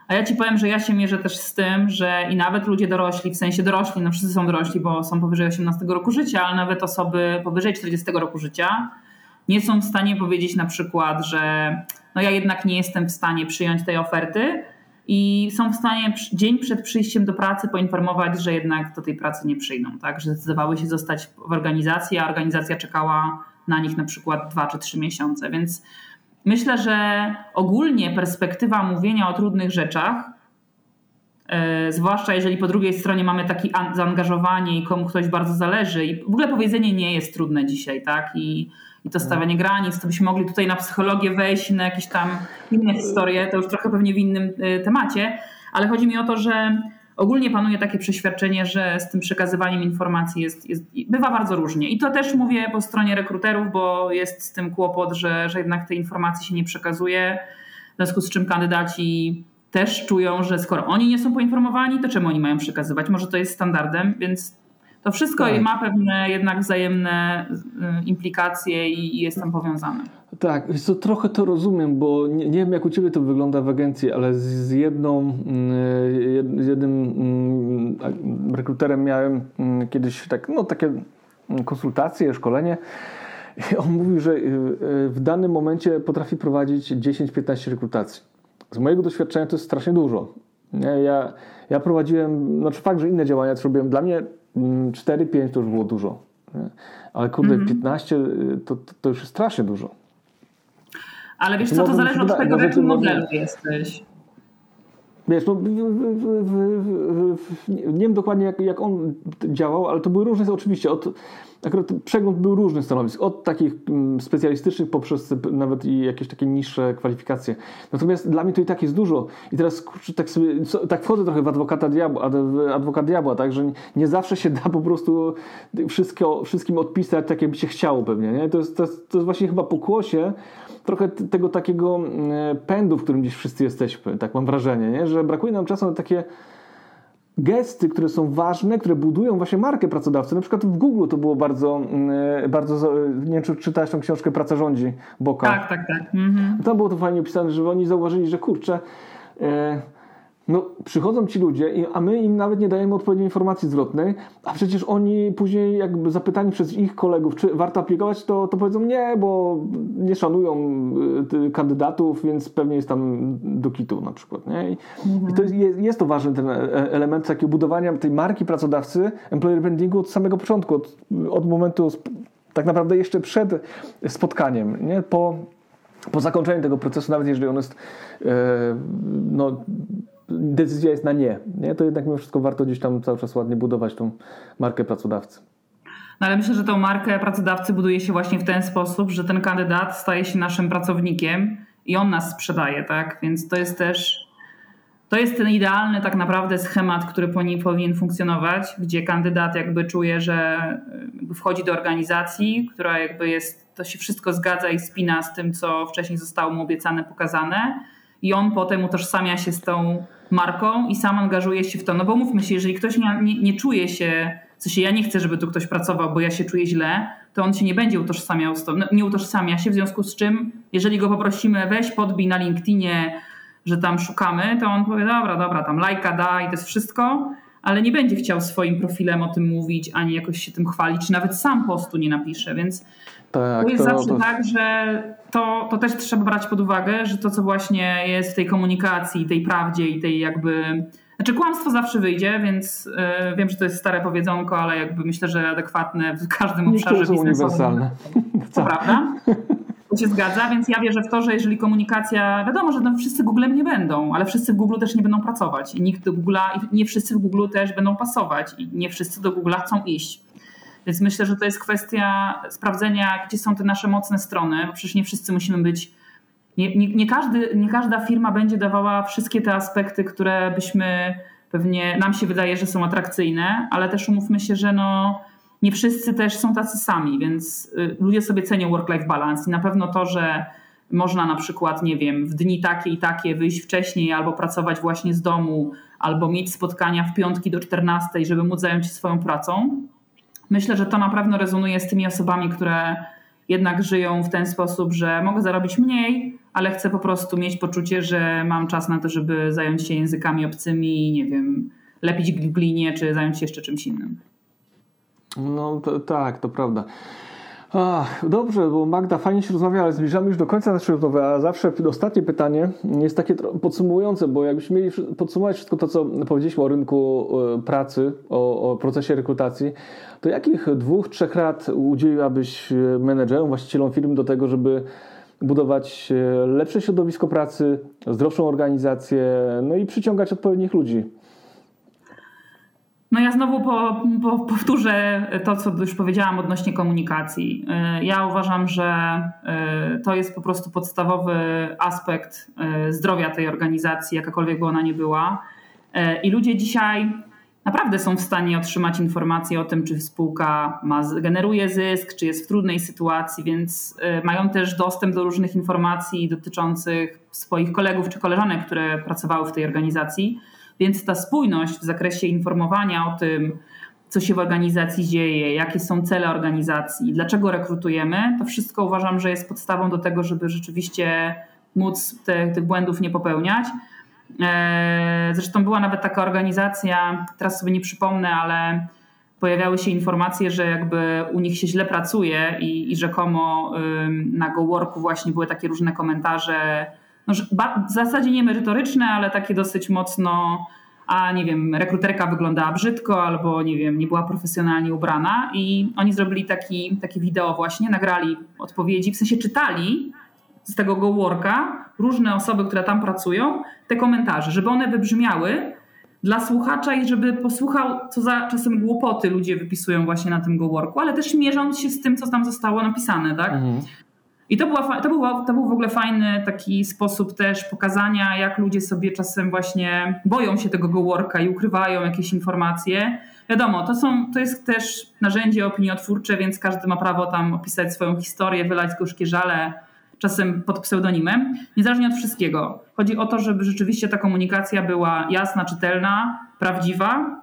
Speaker 1: A ja ci powiem, że ja się mierzę też z tym, że i nawet ludzie dorośli, w sensie dorośli, no wszyscy są dorośli, bo są powyżej 18 roku życia, ale nawet osoby powyżej 40 roku życia nie są w stanie powiedzieć na przykład, że no ja jednak nie jestem w stanie przyjąć tej oferty i są w stanie dzień przed przyjściem do pracy poinformować, że jednak do tej pracy nie przyjdą, tak? Że zdecydowały się zostać w organizacji, a organizacja czekała na nich na przykład dwa czy trzy miesiące, więc Myślę, że ogólnie perspektywa mówienia o trudnych rzeczach, yy, zwłaszcza jeżeli po drugiej stronie mamy takie zaangażowanie i komu ktoś bardzo zależy, i w ogóle powiedzenie nie jest trudne dzisiaj, tak? I, i to stawianie granic, to byśmy mogli tutaj na psychologię wejść, na jakieś tam inne historie, to już trochę pewnie w innym yy, temacie, ale chodzi mi o to, że ogólnie panuje takie przeświadczenie, że z tym przekazywaniem informacji jest, jest, bywa bardzo różnie. I to też mówię po stronie rekruterów, bo jest z tym kłopot, że, że jednak tej informacji się nie przekazuje, w związku z czym kandydaci też czują, że skoro oni nie są poinformowani, to czemu oni mają przekazywać? Może to jest standardem, więc to wszystko tak. ma pewne jednak wzajemne y, implikacje i jest tam powiązane.
Speaker 2: Tak, więc to trochę to rozumiem, bo nie, nie, wiem jak u Ciebie to wygląda w agencji, ale z jedną, mm, z jednym mm, rekruterem miałem mm, kiedyś tak, no, takie konsultacje, szkolenie i on mówił, że y, y, w danym momencie potrafi prowadzić 10-15 rekrutacji. Z mojego doświadczenia to jest strasznie dużo. Ja, ja prowadziłem, znaczy fakt, że inne działania to robiłem, dla mnie 4-5 to już było dużo. Ale kurde, mm -hmm. 15 to, to już jest strasznie dużo.
Speaker 1: Ale wiesz co, to zależy od tego, w jakim modelu jesteś.
Speaker 2: Wiesz, no, nie wiem dokładnie jak, jak on działał, ale to były różne oczywiście. Od, akurat przegląd był różny stanowisk, od takich mm, specjalistycznych poprzez nawet i jakieś takie niższe kwalifikacje. Natomiast dla mnie to i tak jest dużo. I teraz kurczę, tak, sobie, tak wchodzę trochę w adwokata diabła, adwokat diabła, tak, że nie zawsze się da po prostu wszystko, wszystkim odpisać tak, jakby się chciało pewnie. Nie? To, jest, to, jest, to jest właśnie chyba pokłosie trochę tego takiego mm, pędu, w którym dziś wszyscy jesteśmy, tak mam wrażenie, nie? że brakuje nam czasem na takie gesty, które są ważne, które budują właśnie markę pracodawcy. Na przykład w Google to było bardzo, mm, bardzo nie wiem, czy czytałeś tą książkę Praca rządzi Boka.
Speaker 1: Tak, tak, tak. Mhm.
Speaker 2: Tam było to fajnie opisane, że oni zauważyli, że kurczę, e, no, przychodzą ci ludzie, a my im nawet nie dajemy odpowiedniej informacji zwrotnej, a przecież oni później, jakby zapytani przez ich kolegów, czy warto aplikować, to, to powiedzą nie, bo nie szanują y, kandydatów, więc pewnie jest tam do kitu na przykład. Nie? I, mhm. i to jest, jest, to ważny ten e, element takiego budowania tej marki pracodawcy, employer brandingu od samego początku, od, od momentu tak naprawdę jeszcze przed spotkaniem, nie? Po, po zakończeniu tego procesu, nawet jeżeli on jest e, no, decyzja jest na nie, nie, to jednak mimo wszystko warto gdzieś tam cały czas ładnie budować tą markę pracodawcy.
Speaker 1: No ale myślę, że tą markę pracodawcy buduje się właśnie w ten sposób, że ten kandydat staje się naszym pracownikiem i on nas sprzedaje, tak? Więc to jest też to jest ten idealny tak naprawdę schemat, który po niej powinien funkcjonować, gdzie kandydat jakby czuje, że wchodzi do organizacji, która jakby jest, to się wszystko zgadza i spina z tym, co wcześniej zostało mu obiecane, pokazane i on potem utożsamia się z tą marką i sam angażuje się w to. No bo mówmy się, jeżeli ktoś nie, nie, nie czuje się, w sensie ja nie chcę, żeby tu ktoś pracował, bo ja się czuję źle, to on się nie będzie utożsamiał z to. No, nie utożsamia się, w związku z czym, jeżeli go poprosimy, weź podbij na LinkedInie, że tam szukamy, to on powie, dobra, dobra, tam lajka da i to jest wszystko, ale nie będzie chciał swoim profilem o tym mówić, ani jakoś się tym chwalić, czy nawet sam postu nie napisze, więc tak, to jest to, zawsze to... tak, że to, to też trzeba brać pod uwagę, że to, co właśnie jest w tej komunikacji, tej prawdzie i tej jakby. Znaczy, kłamstwo zawsze wyjdzie, więc yy, wiem, że to jest stare powiedzonko, ale jakby myślę, że adekwatne w każdym obszarze
Speaker 2: biznesowym. uniwersalne.
Speaker 1: To prawda? To się zgadza, więc ja wierzę w to, że jeżeli komunikacja, wiadomo, że no wszyscy Googlem nie będą, ale wszyscy w Google też nie będą pracować i nikt do Google'a, i nie wszyscy w Google też będą pasować i nie wszyscy do Google'a chcą iść. Więc myślę, że to jest kwestia sprawdzenia, gdzie są te nasze mocne strony, bo przecież nie wszyscy musimy być. Nie, nie, nie, każdy, nie każda firma będzie dawała wszystkie te aspekty, które byśmy pewnie nam się wydaje, że są atrakcyjne, ale też umówmy się, że no, nie wszyscy też są tacy sami, więc y, ludzie sobie cenią work-life balance i na pewno to, że można na przykład, nie wiem, w dni takie i takie wyjść wcześniej albo pracować właśnie z domu, albo mieć spotkania w piątki do 14, żeby móc zająć się swoją pracą. Myślę, że to na pewno rezonuje z tymi osobami, które jednak żyją w ten sposób, że mogę zarobić mniej, ale chcę po prostu mieć poczucie, że mam czas na to, żeby zająć się językami obcymi, nie wiem, lepić glinie, czy zająć się jeszcze czymś innym.
Speaker 2: No to, tak, to prawda. Ach, dobrze, bo Magda, fajnie się rozmawia, ale zbliżamy już do końca naszej rozmowy, a zawsze ostatnie pytanie jest takie podsumujące, bo jakbyśmy mieli podsumować wszystko to, co powiedzieliśmy o rynku e, pracy, o, o procesie rekrutacji, to jakich dwóch, trzech rad udzieliłabyś e, menedżerom, właścicielom firm do tego, żeby budować e, lepsze środowisko pracy, zdrowszą organizację, no i przyciągać odpowiednich ludzi?
Speaker 1: No ja znowu po, po, powtórzę to, co już powiedziałam odnośnie komunikacji. E, ja uważam, że to jest po prostu podstawowy aspekt zdrowia tej organizacji, jakakolwiek by ona nie była. I ludzie dzisiaj naprawdę są w stanie otrzymać informacje o tym, czy spółka ma, generuje zysk, czy jest w trudnej sytuacji, więc y, mają też dostęp do różnych informacji dotyczących swoich kolegów czy koleżanek, które pracowały w tej organizacji. Więc ta spójność w zakresie informowania o tym, co się w organizacji dzieje, jakie są cele organizacji, dlaczego rekrutujemy, to wszystko uważam, że jest podstawą do tego, żeby rzeczywiście móc te, tych błędów nie popełniać. E, zresztą była nawet taka organizacja, teraz sobie nie przypomnę, ale pojawiały się informacje, że jakby u nich się źle pracuje i, i rzekomo na GoWorku właśnie były takie różne komentarze, w zasadzie nie merytoryczne, ale takie dosyć mocno, a nie wiem, rekruterka wyglądała brzydko albo nie wiem, nie była profesjonalnie ubrana i oni zrobili taki, takie wideo właśnie, nagrali odpowiedzi, w sensie czytali z tego GoWorka różne osoby, które tam pracują, te komentarze, żeby one wybrzmiały dla słuchacza i żeby posłuchał, co za czasem głupoty ludzie wypisują właśnie na tym GoWorku, ale też mierząc się z tym, co tam zostało napisane, tak? Mhm. I to, była, to, był, to był w ogóle fajny taki sposób też pokazania, jak ludzie sobie czasem właśnie boją się tego GoWorka i ukrywają jakieś informacje. Wiadomo, to, są, to jest też narzędzie opiniotwórcze, więc każdy ma prawo tam opisać swoją historię, wylać gorzkie żale, czasem pod pseudonimem, niezależnie od wszystkiego. Chodzi o to, żeby rzeczywiście ta komunikacja była jasna, czytelna, prawdziwa,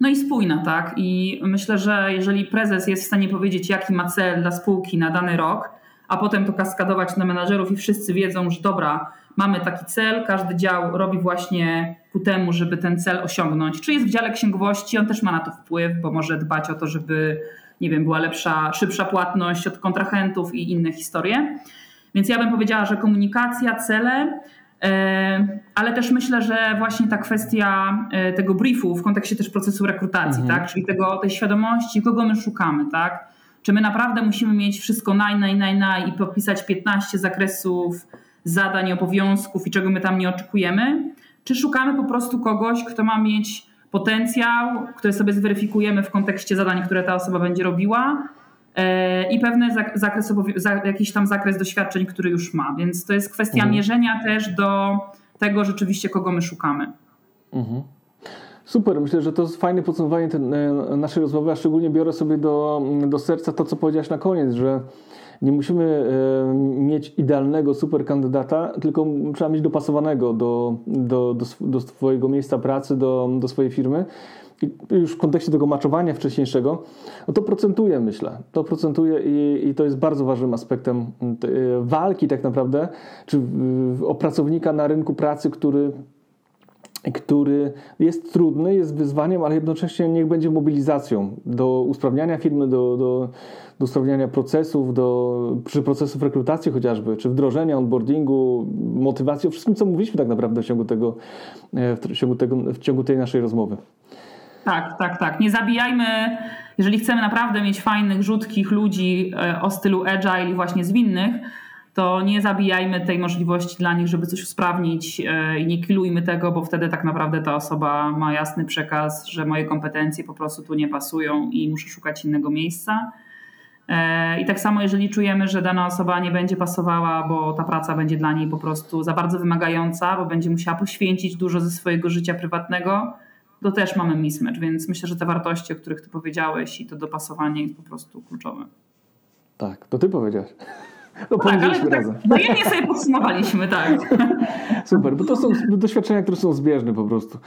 Speaker 1: no i spójna, tak? I myślę, że jeżeli prezes jest w stanie powiedzieć, jaki ma cel dla spółki na dany rok, a potem to kaskadować na menadżerów i wszyscy wiedzą, że dobra, mamy taki cel, każdy dział robi właśnie ku temu, żeby ten cel osiągnąć. Czy jest w dziale księgowości, on też ma na to wpływ, bo może dbać o to, żeby, nie wiem, była lepsza, szybsza płatność od kontrahentów i inne historie. Więc ja bym powiedziała, że komunikacja, cele, e, ale też myślę, że właśnie ta kwestia e, tego briefu w kontekście też procesu rekrutacji, mhm. tak? czyli tego, tej świadomości, kogo my szukamy, tak? Czy my naprawdę musimy mieć wszystko naj, naj, naj, naj i popisać 15 zakresów zadań, obowiązków i czego my tam nie oczekujemy? Czy szukamy po prostu kogoś, kto ma mieć potencjał, który sobie zweryfikujemy w kontekście zadań, które ta osoba będzie robiła, i pewny zakres, jakiś tam zakres doświadczeń, który już ma. Więc to jest kwestia mhm. mierzenia też do tego rzeczywiście, kogo my szukamy. Mhm.
Speaker 2: Super, myślę, że to jest fajne podsumowanie ten, e, naszej rozmowy, a szczególnie biorę sobie do, do serca to, co powiedziałeś na koniec, że nie musimy e, mieć idealnego super kandydata, tylko trzeba mieć dopasowanego do, do, do, do swojego miejsca pracy, do, do swojej firmy już w kontekście tego maczowania wcześniejszego, no to procentuje, myślę. To procentuje i, i to jest bardzo ważnym aspektem mm, e, walki tak naprawdę, czy o pracownika na rynku pracy, który który jest trudny, jest wyzwaniem, ale jednocześnie niech będzie mobilizacją do usprawniania firmy, do, do, do usprawniania procesów, do, przy procesów rekrutacji chociażby, czy wdrożenia, onboardingu, motywacji, o wszystkim, co mówiliśmy tak naprawdę w ciągu, tego, e, w ciągu, tego, w ciągu tej naszej rozmowy.
Speaker 1: Tak, tak, tak. Nie zabijajmy, jeżeli chcemy naprawdę mieć fajnych, rzutkich ludzi e, o stylu agile i właśnie zwinnych, to nie zabijajmy tej możliwości dla nich, żeby coś usprawnić e, i nie kilujmy tego, bo wtedy tak naprawdę ta osoba ma jasny przekaz, że moje kompetencje po prostu tu nie pasują i muszę szukać innego miejsca. E, I tak samo, jeżeli czujemy, że dana osoba nie będzie pasowała, bo ta praca będzie dla niej po prostu za bardzo wymagająca, bo będzie musiała poświęcić dużo ze swojego życia prywatnego, to też mamy mismatch, więc myślę, że te wartości, o których ty powiedziałeś i to dopasowanie jest po prostu kluczowe.
Speaker 2: Tak, to ty powiedziałeś. No,
Speaker 1: tak, ale tak, wzajemnie sobie podsumowaliśmy, tak.
Speaker 2: Super, bo to są doświadczenia, które są zbieżne po prostu.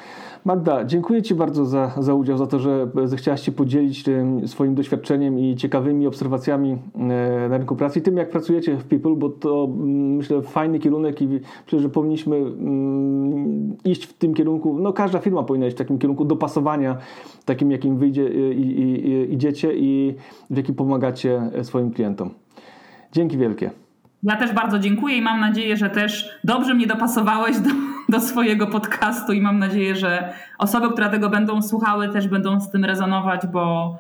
Speaker 2: Magda, dziękuję Ci bardzo za, za udział, za to, że zechciałaś się podzielić tym swoim doświadczeniem i ciekawymi obserwacjami e, na rynku pracy i tym, jak pracujecie w People, bo to mm, myślę fajny kierunek i myślę, że powinniśmy mm, iść w tym kierunku, no każda firma powinna iść w takim kierunku dopasowania, takim jakim wyjdzie i, i, i, idziecie i w jakim pomagacie swoim klientom. Dzięki wielkie.
Speaker 1: Ja też bardzo dziękuję i mam nadzieję, że też dobrze mnie dopasowałeś do, do, swojego podcastu i mam nadzieję, że osoby, które tego będą słuchały, też będą z tym rezonować, bo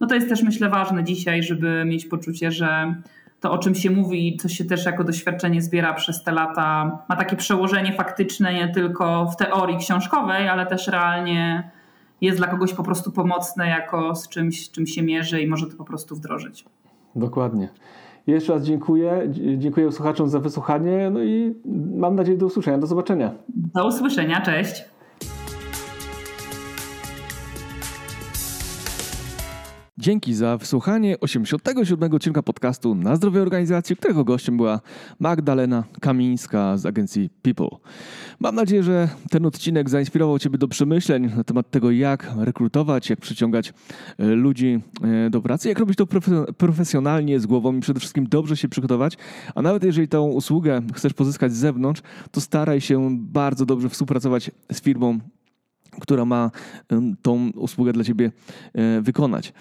Speaker 1: no to jest też myślę ważne dzisiaj, żeby mieć poczucie, że to o czym się mówi, co się też jako doświadczenie zbiera przez te lata, ma takie przełożenie faktyczne nie tylko w teorii książkowej, ale też realnie jest dla kogoś po prostu pomocne jako z czymś, czym się mierzy i może to po prostu wdrożyć.
Speaker 2: Dokładnie. Jeszcze raz dziękuję. Dziękuję słuchaczom za wysłuchanie. No i mam nadzieję do usłyszenia. Do zobaczenia.
Speaker 1: Do usłyszenia. Cześć.
Speaker 2: Dzięki za wysłuchanie 87 odcinka podcastu Na zdrowie organizacji, którego gościem była Magdalena Kamińska z agencji People. Mam nadzieję, że ten odcinek zainspirował Ciebie do przemyśleń na temat tego, jak rekrutować, jak przyciągać e, ludzi e, do pracy, jak robić to profesjonalnie, z głową i przede wszystkim dobrze się przygotować. A nawet jeżeli tą usługę chcesz pozyskać z zewnątrz, to staraj się bardzo dobrze współpracować z firmą, która ma tą usługę dla Ciebie e, wykonać.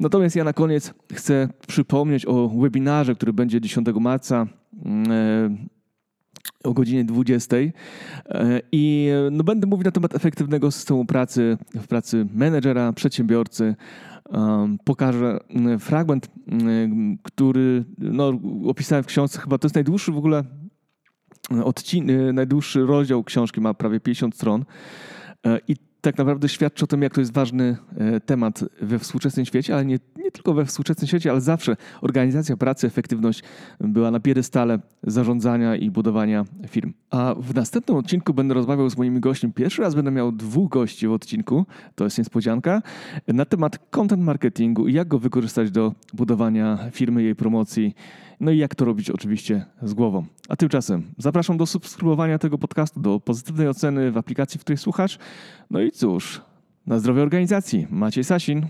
Speaker 2: Natomiast ja na koniec chcę przypomnieć o webinarze, który będzie 10 marca mm, e, o godzinie 20 e, i no, będę mówił na temat efektywnego systemu pracy w pracy menedżera, przedsiębiorcy. Pokażę fragment, który no, opisałem w książce, chyba to jest najdłuższy w ogóle odcinek, najdłuższy rozdział książki, ma prawie 50 stron. E, I tak naprawdę świadczy o tym, jak to jest ważny e, temat we współczesnym świecie, ale nie, nie tylko we współczesnym świecie, ale zawsze organizacja pracy, efektywność była na piedestale zarządzania i budowania firm. A w następnym odcinku będę rozmawiał z moimi gośćmi. Pierwszy raz będę miał dwóch gości w odcinku, to jest niespodzianka, na temat content marketingu i jak go wykorzystać do budowania firmy, jej promocji no i jak to robić oczywiście z głową. A tymczasem zapraszam do subskrybowania tego podcastu, do pozytywnej oceny w aplikacji, w której słuchasz. No i cóż, na zdrowie organizacji. Maciej Sasin.